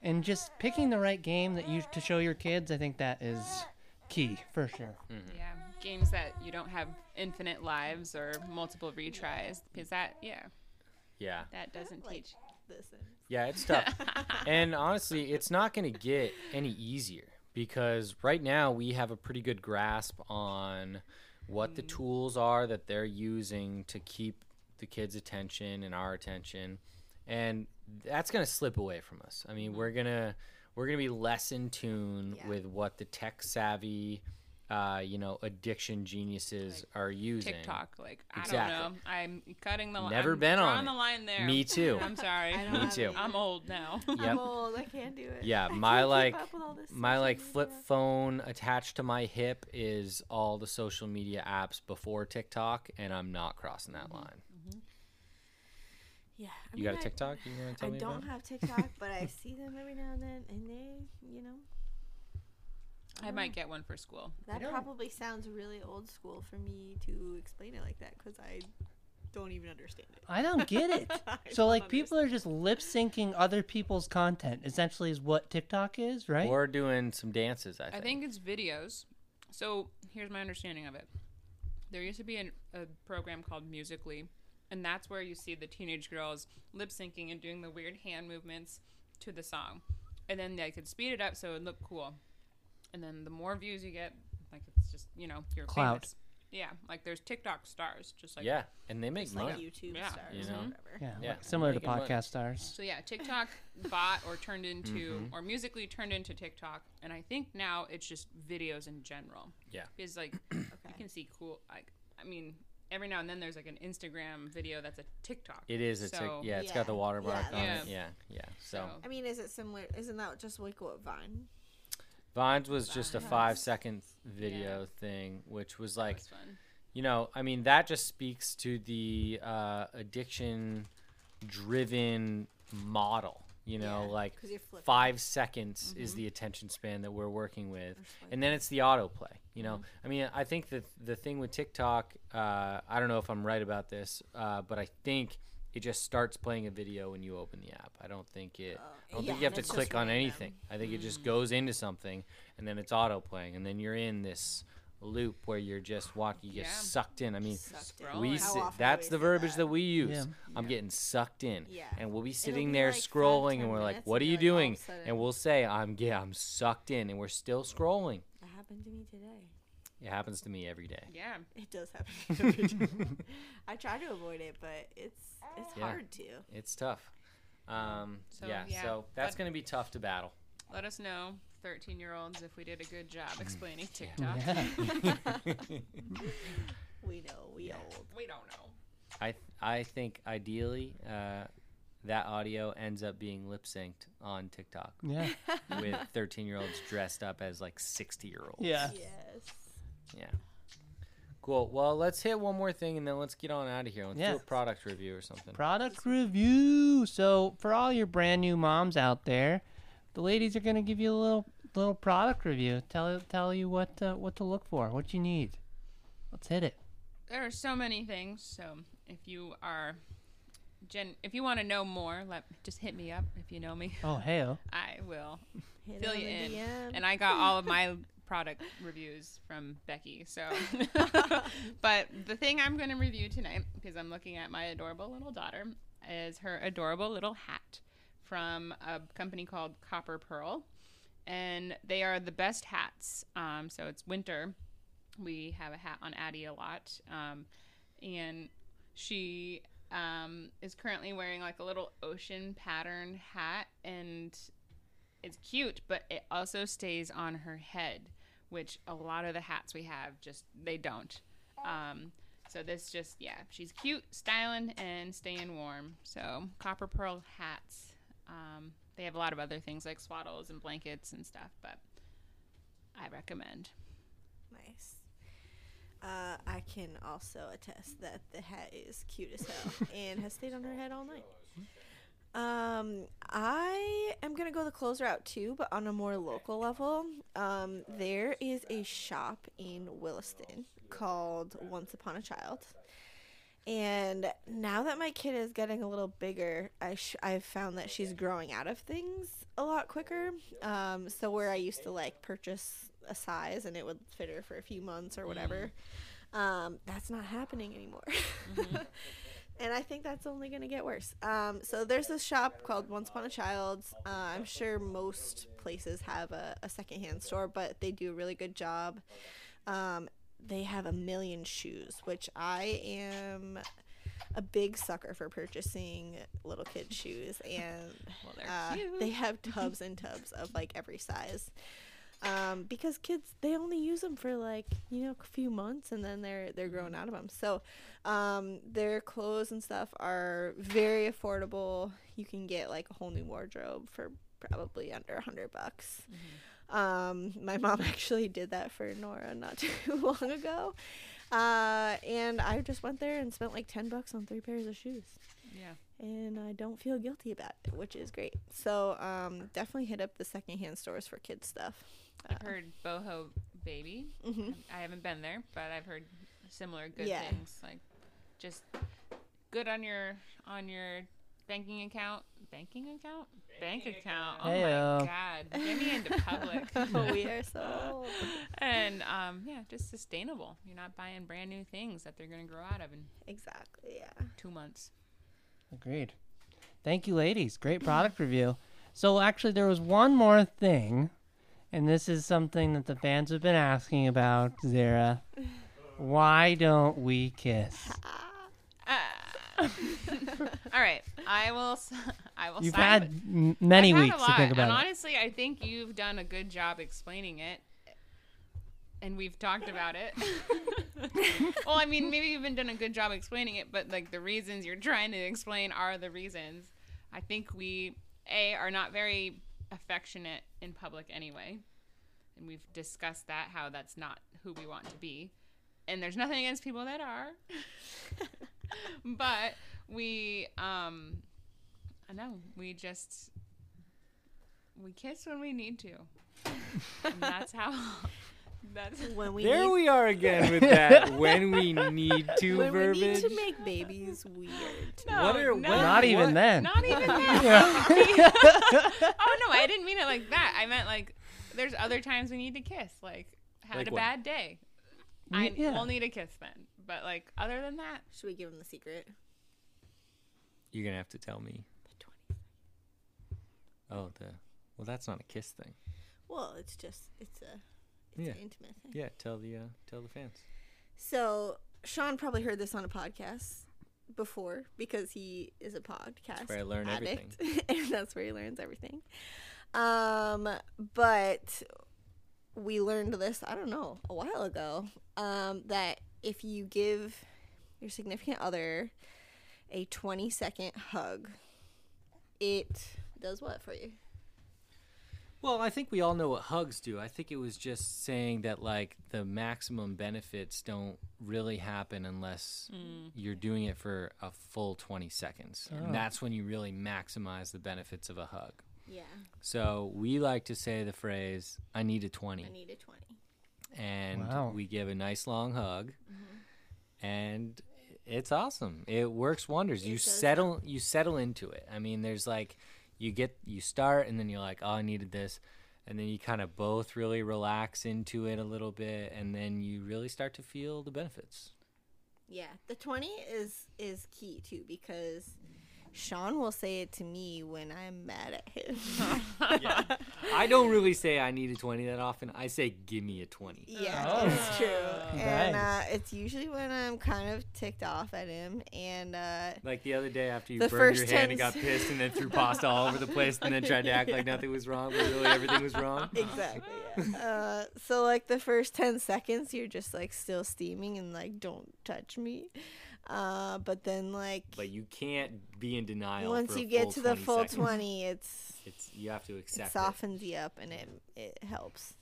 and just picking the right game that you to show your kids, I think that is key for sure. Yeah. Games that you don't have infinite lives or multiple retries because that yeah Yeah, that doesn't Like- teach. this is yeah, it's tough. and honestly, it's not going to get any easier because right now we have a pretty good grasp on what the mm. tools are that they're using to keep the kids' attention and our attention, and that's going to slip away from us. I mean, mm-hmm. we're gonna we're gonna be less in tune Yeah. with what the tech savvy. Uh, you know, addiction geniuses are using. TikTok, like I Exactly. don't know. I'm cutting the line. Never I'm been on drawing it. the line there. Me too. I'm sorry. Me too. it I'm old now. Yep. I'm old. I can't do it. Yeah, my, like- keep up with all this my social like flip phone attached to my hip is all the social media apps before TikTok, and I'm not crossing that line. Yeah. I You mean, got a TikTok? You want to tell I me don't about? have TikTok, but I see them every now and then, and they, you know. I don't might get one for school. That don't- probably sounds really old school for me to explain it like that because I don't even understand it. I don't get it. I So don't like people are just lip syncing other people's content. Essentially, is what TikTok is, right? Or doing some dances, I think. I think it's videos. So here's my understanding of it. There used to be an, a program called Musical.ly, and that's where you see the teenage girls lip syncing and doing the weird hand movements to the song, and then they could speed it up so it looked cool. And then the more views you get, like it's just you know you're Clout. famous. Yeah, like there's TikTok stars, just like yeah, and they make It's money. like YouTube Yeah. stars You or know? whatever. yeah, Yeah, like similar to making money. podcast stars. So yeah, TikTok bought or turned into Mm-hmm. or Musical.ly turned into TikTok, and I think now it's just videos in general. Yeah. because like you can see cool. Like I mean, every now and then there's like an Instagram video that's a TikTok. It is. It's So- a, yeah. It's got the watermark Yeah, on it. Yeah, yeah. So, So I mean, is it similar? Isn't that just like what Vine? Vines was just a Vines. five second video Yeah. thing, which was like was you know, I mean, that just speaks to the uh, addiction driven model. You know, Yeah, like five seconds is Mm-hmm. the attention span that we're working with, and then it's the autoplay. You know, Mm-hmm. I mean, I think that the thing with TikTok, uh, I don't know if I'm right about this, uh, but I think it just starts playing a video when you open the app. I don't think it. I don't yeah, think you have to click on random. anything. I think it just Mm. goes into something, and then it's auto playing, and then you're in this loop where you're just walking, you get Yeah. sucked in. I mean, Sucked in. Scrolling. we How sit, often do that's the verbiage that? that we use. Yeah. I'm getting sucked in, Yeah. and we'll be sitting be there like scrolling, and we're like, "What are you like, all of a doing?" And we'll say, "I'm yeah, I'm sucked in," and we're still scrolling. That happened to me today. It happens to me every day. Yeah, It does happen. every day. I try to avoid it, but it's it's Yeah. hard to. It's tough. Um, So, yeah, yeah, so that's going to be tough to battle. let us know, 13 year olds, if we did a good job explaining TikTok. Yeah. We know we old. We don't know. I th- I think ideally uh, that audio ends up being lip synced on TikTok yeah. with 13 year olds dressed up as like 60 year olds. Yeah. Yes. Yeah. Cool. Well, let's hit one more thing and then let's get on out of here. Let's do a product review or something. Product review. So for all your brand new moms out there, the ladies are gonna give you a little little product review. Tell tell you what uh, what to look for, what you need. Let's hit it. There are so many things. So if you are, Jen, if you want to know more, let just hit me up. If you know me, Oh heyo. I will Hit fill you in. DM. And I got all of my product reviews from Becky. So, but the thing I'm going to review tonight, because I'm looking at my adorable little daughter, is her adorable little hat from a company called Copper Pearl. And they are the best hats. Um, so it's winter. We have a hat on Addie a lot. Um, and she um, is currently wearing like a little ocean pattern hat. And it's cute, but it also stays on her head, which a lot of the hats we have just they don't. Um, so this just yeah, she's cute, styling, and staying warm. So copper pearl hats. Um, they have a lot of other things like swaddles and blankets and stuff, but I recommend. Nice. Uh, I can also attest that the hat is cute as hell and has stayed on her head all night. Um, I am gonna go the clothes route too, but on a more local level. Um, there is a shop in Williston called Once Upon a Child, and now that my kid is getting a little bigger, I sh- I've found that she's growing out of things a lot quicker. Um, so where I used to like purchase a size and it would fit her for a few months or whatever, um, that's not happening anymore. and I think that's only going to get worse. Um, so there's this shop called Once Upon a Child. Uh, I'm sure most places have a, a secondhand store, but they do a really good job. Um, they have a million shoes, which I am a big sucker for purchasing little kid shoes, and Well, uh, they have tubs and tubs of like every size. Um, because kids they only use them for like you know a few months and then they're they're growing out of them. So um, their clothes and stuff are very affordable. You can get like a whole new wardrobe for probably under a hundred bucks. Um, my mom actually did that for Nora not too long ago. Uh, and I just went there and spent like 10 bucks on three pairs of shoes. Yeah. And I don't feel guilty about it, which is great. So, um, definitely hit up the secondhand stores for kids stuff. I've heard boho baby. hmm I haven't been there, but I've heard similar good Yeah. things. Like just good on your on your banking account. Banking account? Bank account. Oh Heyo. my god. Get me into public. Oh, we are so old. and um yeah, just sustainable. You're not buying brand new things that they're gonna grow out of in Exactly, yeah. two months. Agreed. Thank you, ladies. Great product review. So actually, there was one more thing, and this is something that the fans have been asking about. Zara, why don't we kiss? All right, I will. I will. You've had with- m- many I've had weeks a to think about and it. honestly, I think you've done a good job explaining it, and we've talked about it. well, I mean, maybe you've been done a good job explaining it, but like the reasons you're trying to explain are the reasons. I think we a are not very affectionate in public anyway, and we've discussed that how that's not who we want to be, and there's nothing against people that are, but we um I know. We just we kiss when we need to. and that's how that's When we There need, we are again with that. when we need to when we need to make babies weird. no, What are- no, what- Not even what- then. Not even that. oh no, I didn't mean it like that. I meant like there's other times we need to kiss. Like had Like a what? bad day. I Y- yeah. will need a kiss then. But like other than that, Should we give him the secret? You're gonna have to tell me. The 20. Oh, the well, that's not a kiss thing. Well, it's just, it's a, it's Yeah. an intimate thing. Yeah, tell the uh, tell the fans. So Sean probably heard this on a podcast before because he is a podcast where I learn addict, and that's where he learns everything. Um, but we learned this I don't know a while ago. Um, that if you give your significant other a twenty second hug, it does what for you? Well, I think we all know what hugs do. I think it was just saying that like the maximum benefits don't really happen unless mm. you're doing it for a full 20 seconds. Oh. And that's when you really maximize the benefits of a hug. Yeah, So we like to say the phrase, I need a 20. I need a 20. and Wow. we give a nice long hug mm-hmm. and it's awesome it works wonders It you does settle you settle into it i mean there's like you get you start and then you're like oh i needed this. And then you kind of both really relax into it a little bit and then you really start to feel the benefits. Yeah, the 20 is is key too because Sean will say it to me when I'm mad at him. i don't really say i need a 20 that often i say give me a 20 yeah, Oh. it's true. And uh, it's usually when I'm kind of ticked off at him and uh like the other day after you The burned your first hand and got pissed and then threw pasta all over the place and then tried to act like nothing was wrong but really everything was wrong exactly. Yeah. Uh, so like the first 10 seconds you're just like still steaming and like don't touch me. Uh, but then like but you can't be in denial. once for you get to the full seconds. 20 it's it's you have to accept it. softens you up and it it helps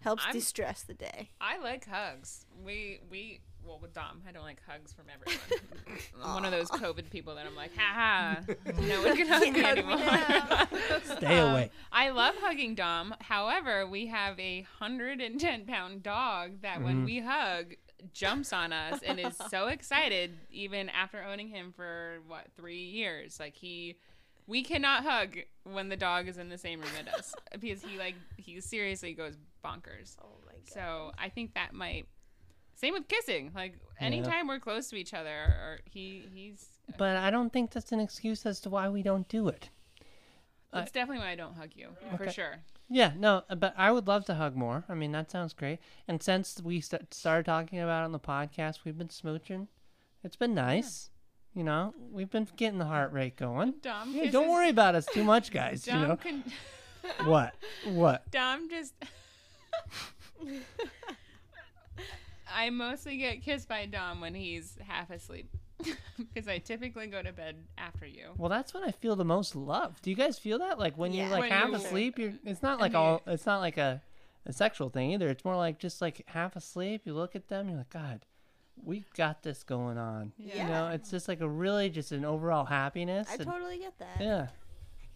helps I'm- de-stress the day. I like hugs. We we well with Dom, I don't like hugs from everyone. I'm one of those COVID people that I'm like, ha ha, no one can hug me anymore. now. Stay Um, away. I love hugging Dom. However, we have a hundred and ten pound dog that when we hug jumps on us and is so excited even after owning him for what three years. Like he we cannot hug when the dog is in the same room as us because he like he seriously goes bonkers. Oh my god. So I think that might. Same with kissing. Like anytime we're close to each other, or he he's. But I don't think that's an excuse as to why we don't do it. It's definitely why I don't hug you for sure. Yeah, no, uh, but I would love to hug more. I mean, that sounds great. And since we st- started talking about it on the podcast, we've been smooching. It's been nice. You know, we've been getting the heart rate going. Dom. Yeah, kisses, don't worry about us too much, guys. Dom you know can. what? What? Dom just. I mostly get kissed by Dom when he's half asleep. Because I typically go to bed after you. Well, that's when I feel the most love. Do you guys feel that? Like when Yeah. you're like When half you- asleep, you're. It's not like mean- all. It's not like a, a sexual thing either. It's more like just like half asleep. You look at them, you're like, God, we got this going on. Yeah. You know, it's just like a really just an overall happiness. I and- totally get that. yeah.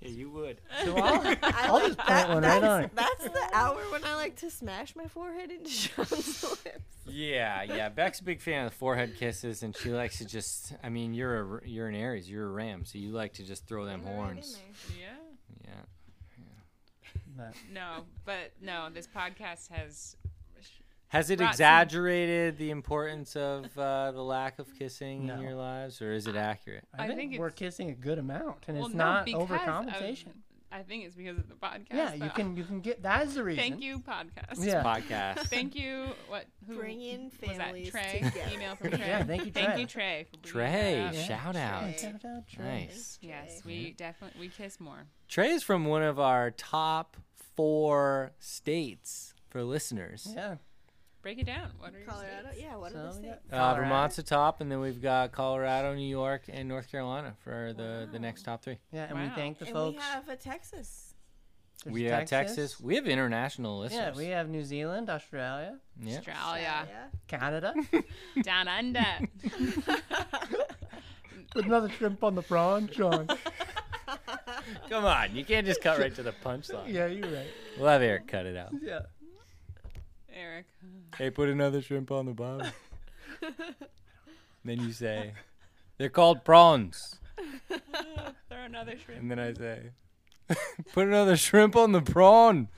Yeah, you would. So I'll, I I'll like just put that, one right that's, on. that's the hour when I like to smash my forehead into Sean's lips. Yeah, yeah. Beck's a big fan of the forehead kisses, and she likes to just. I mean, you're a you're an Aries, you're a Ram, so you like to just throw them Right in horns. there. Yeah. Yeah. But No, but no, this podcast has. Has it exaggerated the importance of uh, the lack of kissing No. in your lives, or is it accurate? I, I think, think we're kissing a good amount, and well, it's no, not of- overcompensation. I think it's because of the podcast. Yeah, you can you can get that is the reason. Thank you, podcast. Yeah. Podcast. Thank you. What? Who Bring in was that? families Trey. together. Email from Trey. Yeah, thank you, Thank Trey. you, Trey. For bringing Trey. Yeah. shout out. Trey. Shout out, Trey. Nice. Yes, we definitely we kiss more. Trey is from one of our top four states for listeners. Yeah. Break it down. What are your Colorado? states? Yeah, what So are the states? Uh, Vermont's the top, and then we've got Colorado, New York, and North Carolina for the, the next top three. Yeah, and we thank the And folks. we have a Texas. There's we have Texas. We have international listeners. Yeah, we have New Zealand, Australia, Yeah. Australia. Canada. Down under. With another shrimp on the prawn, Sean. Come on, you can't just cut right to the punchline. yeah, you're right. We'll have Eric cut it out. Yeah. Eric. Hey, put another shrimp on the bottom. then you say, they're called prawns. Throw another shrimp. And then I say, put another shrimp on the prawn.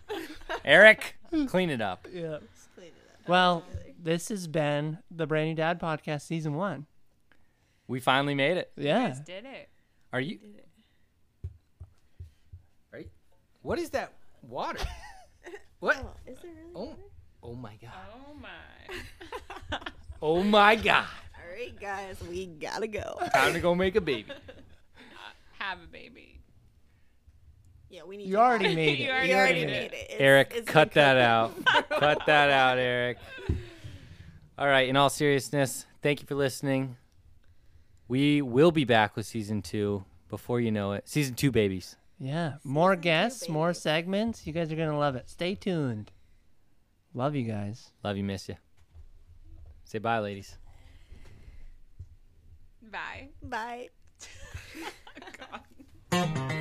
Eric, clean it up. Yeah. Just clean it up. Well, this has been the Brand New Dad Podcast, Season 1. We finally made it. You Yeah. guys did it. Are you? Are you? What is that water? What? Oh, is there really? Oh, water? Oh my god. Oh my. Oh my god. All right, guys, we gotta go. Time to go make a baby. Uh, have a baby. Yeah, we need. You to already have- made You it. already We already made made it. it. It's- Eric, it's cut that out. cut that out, Eric. All right, in all seriousness, thank you for listening. We will be back with season two before you know it. Season two, babies. Yeah, more Season two, guests, more segments. You guys are gonna love it. Stay tuned. Love you guys. Love you, miss you. Say bye, ladies. Bye. Bye. Oh, God.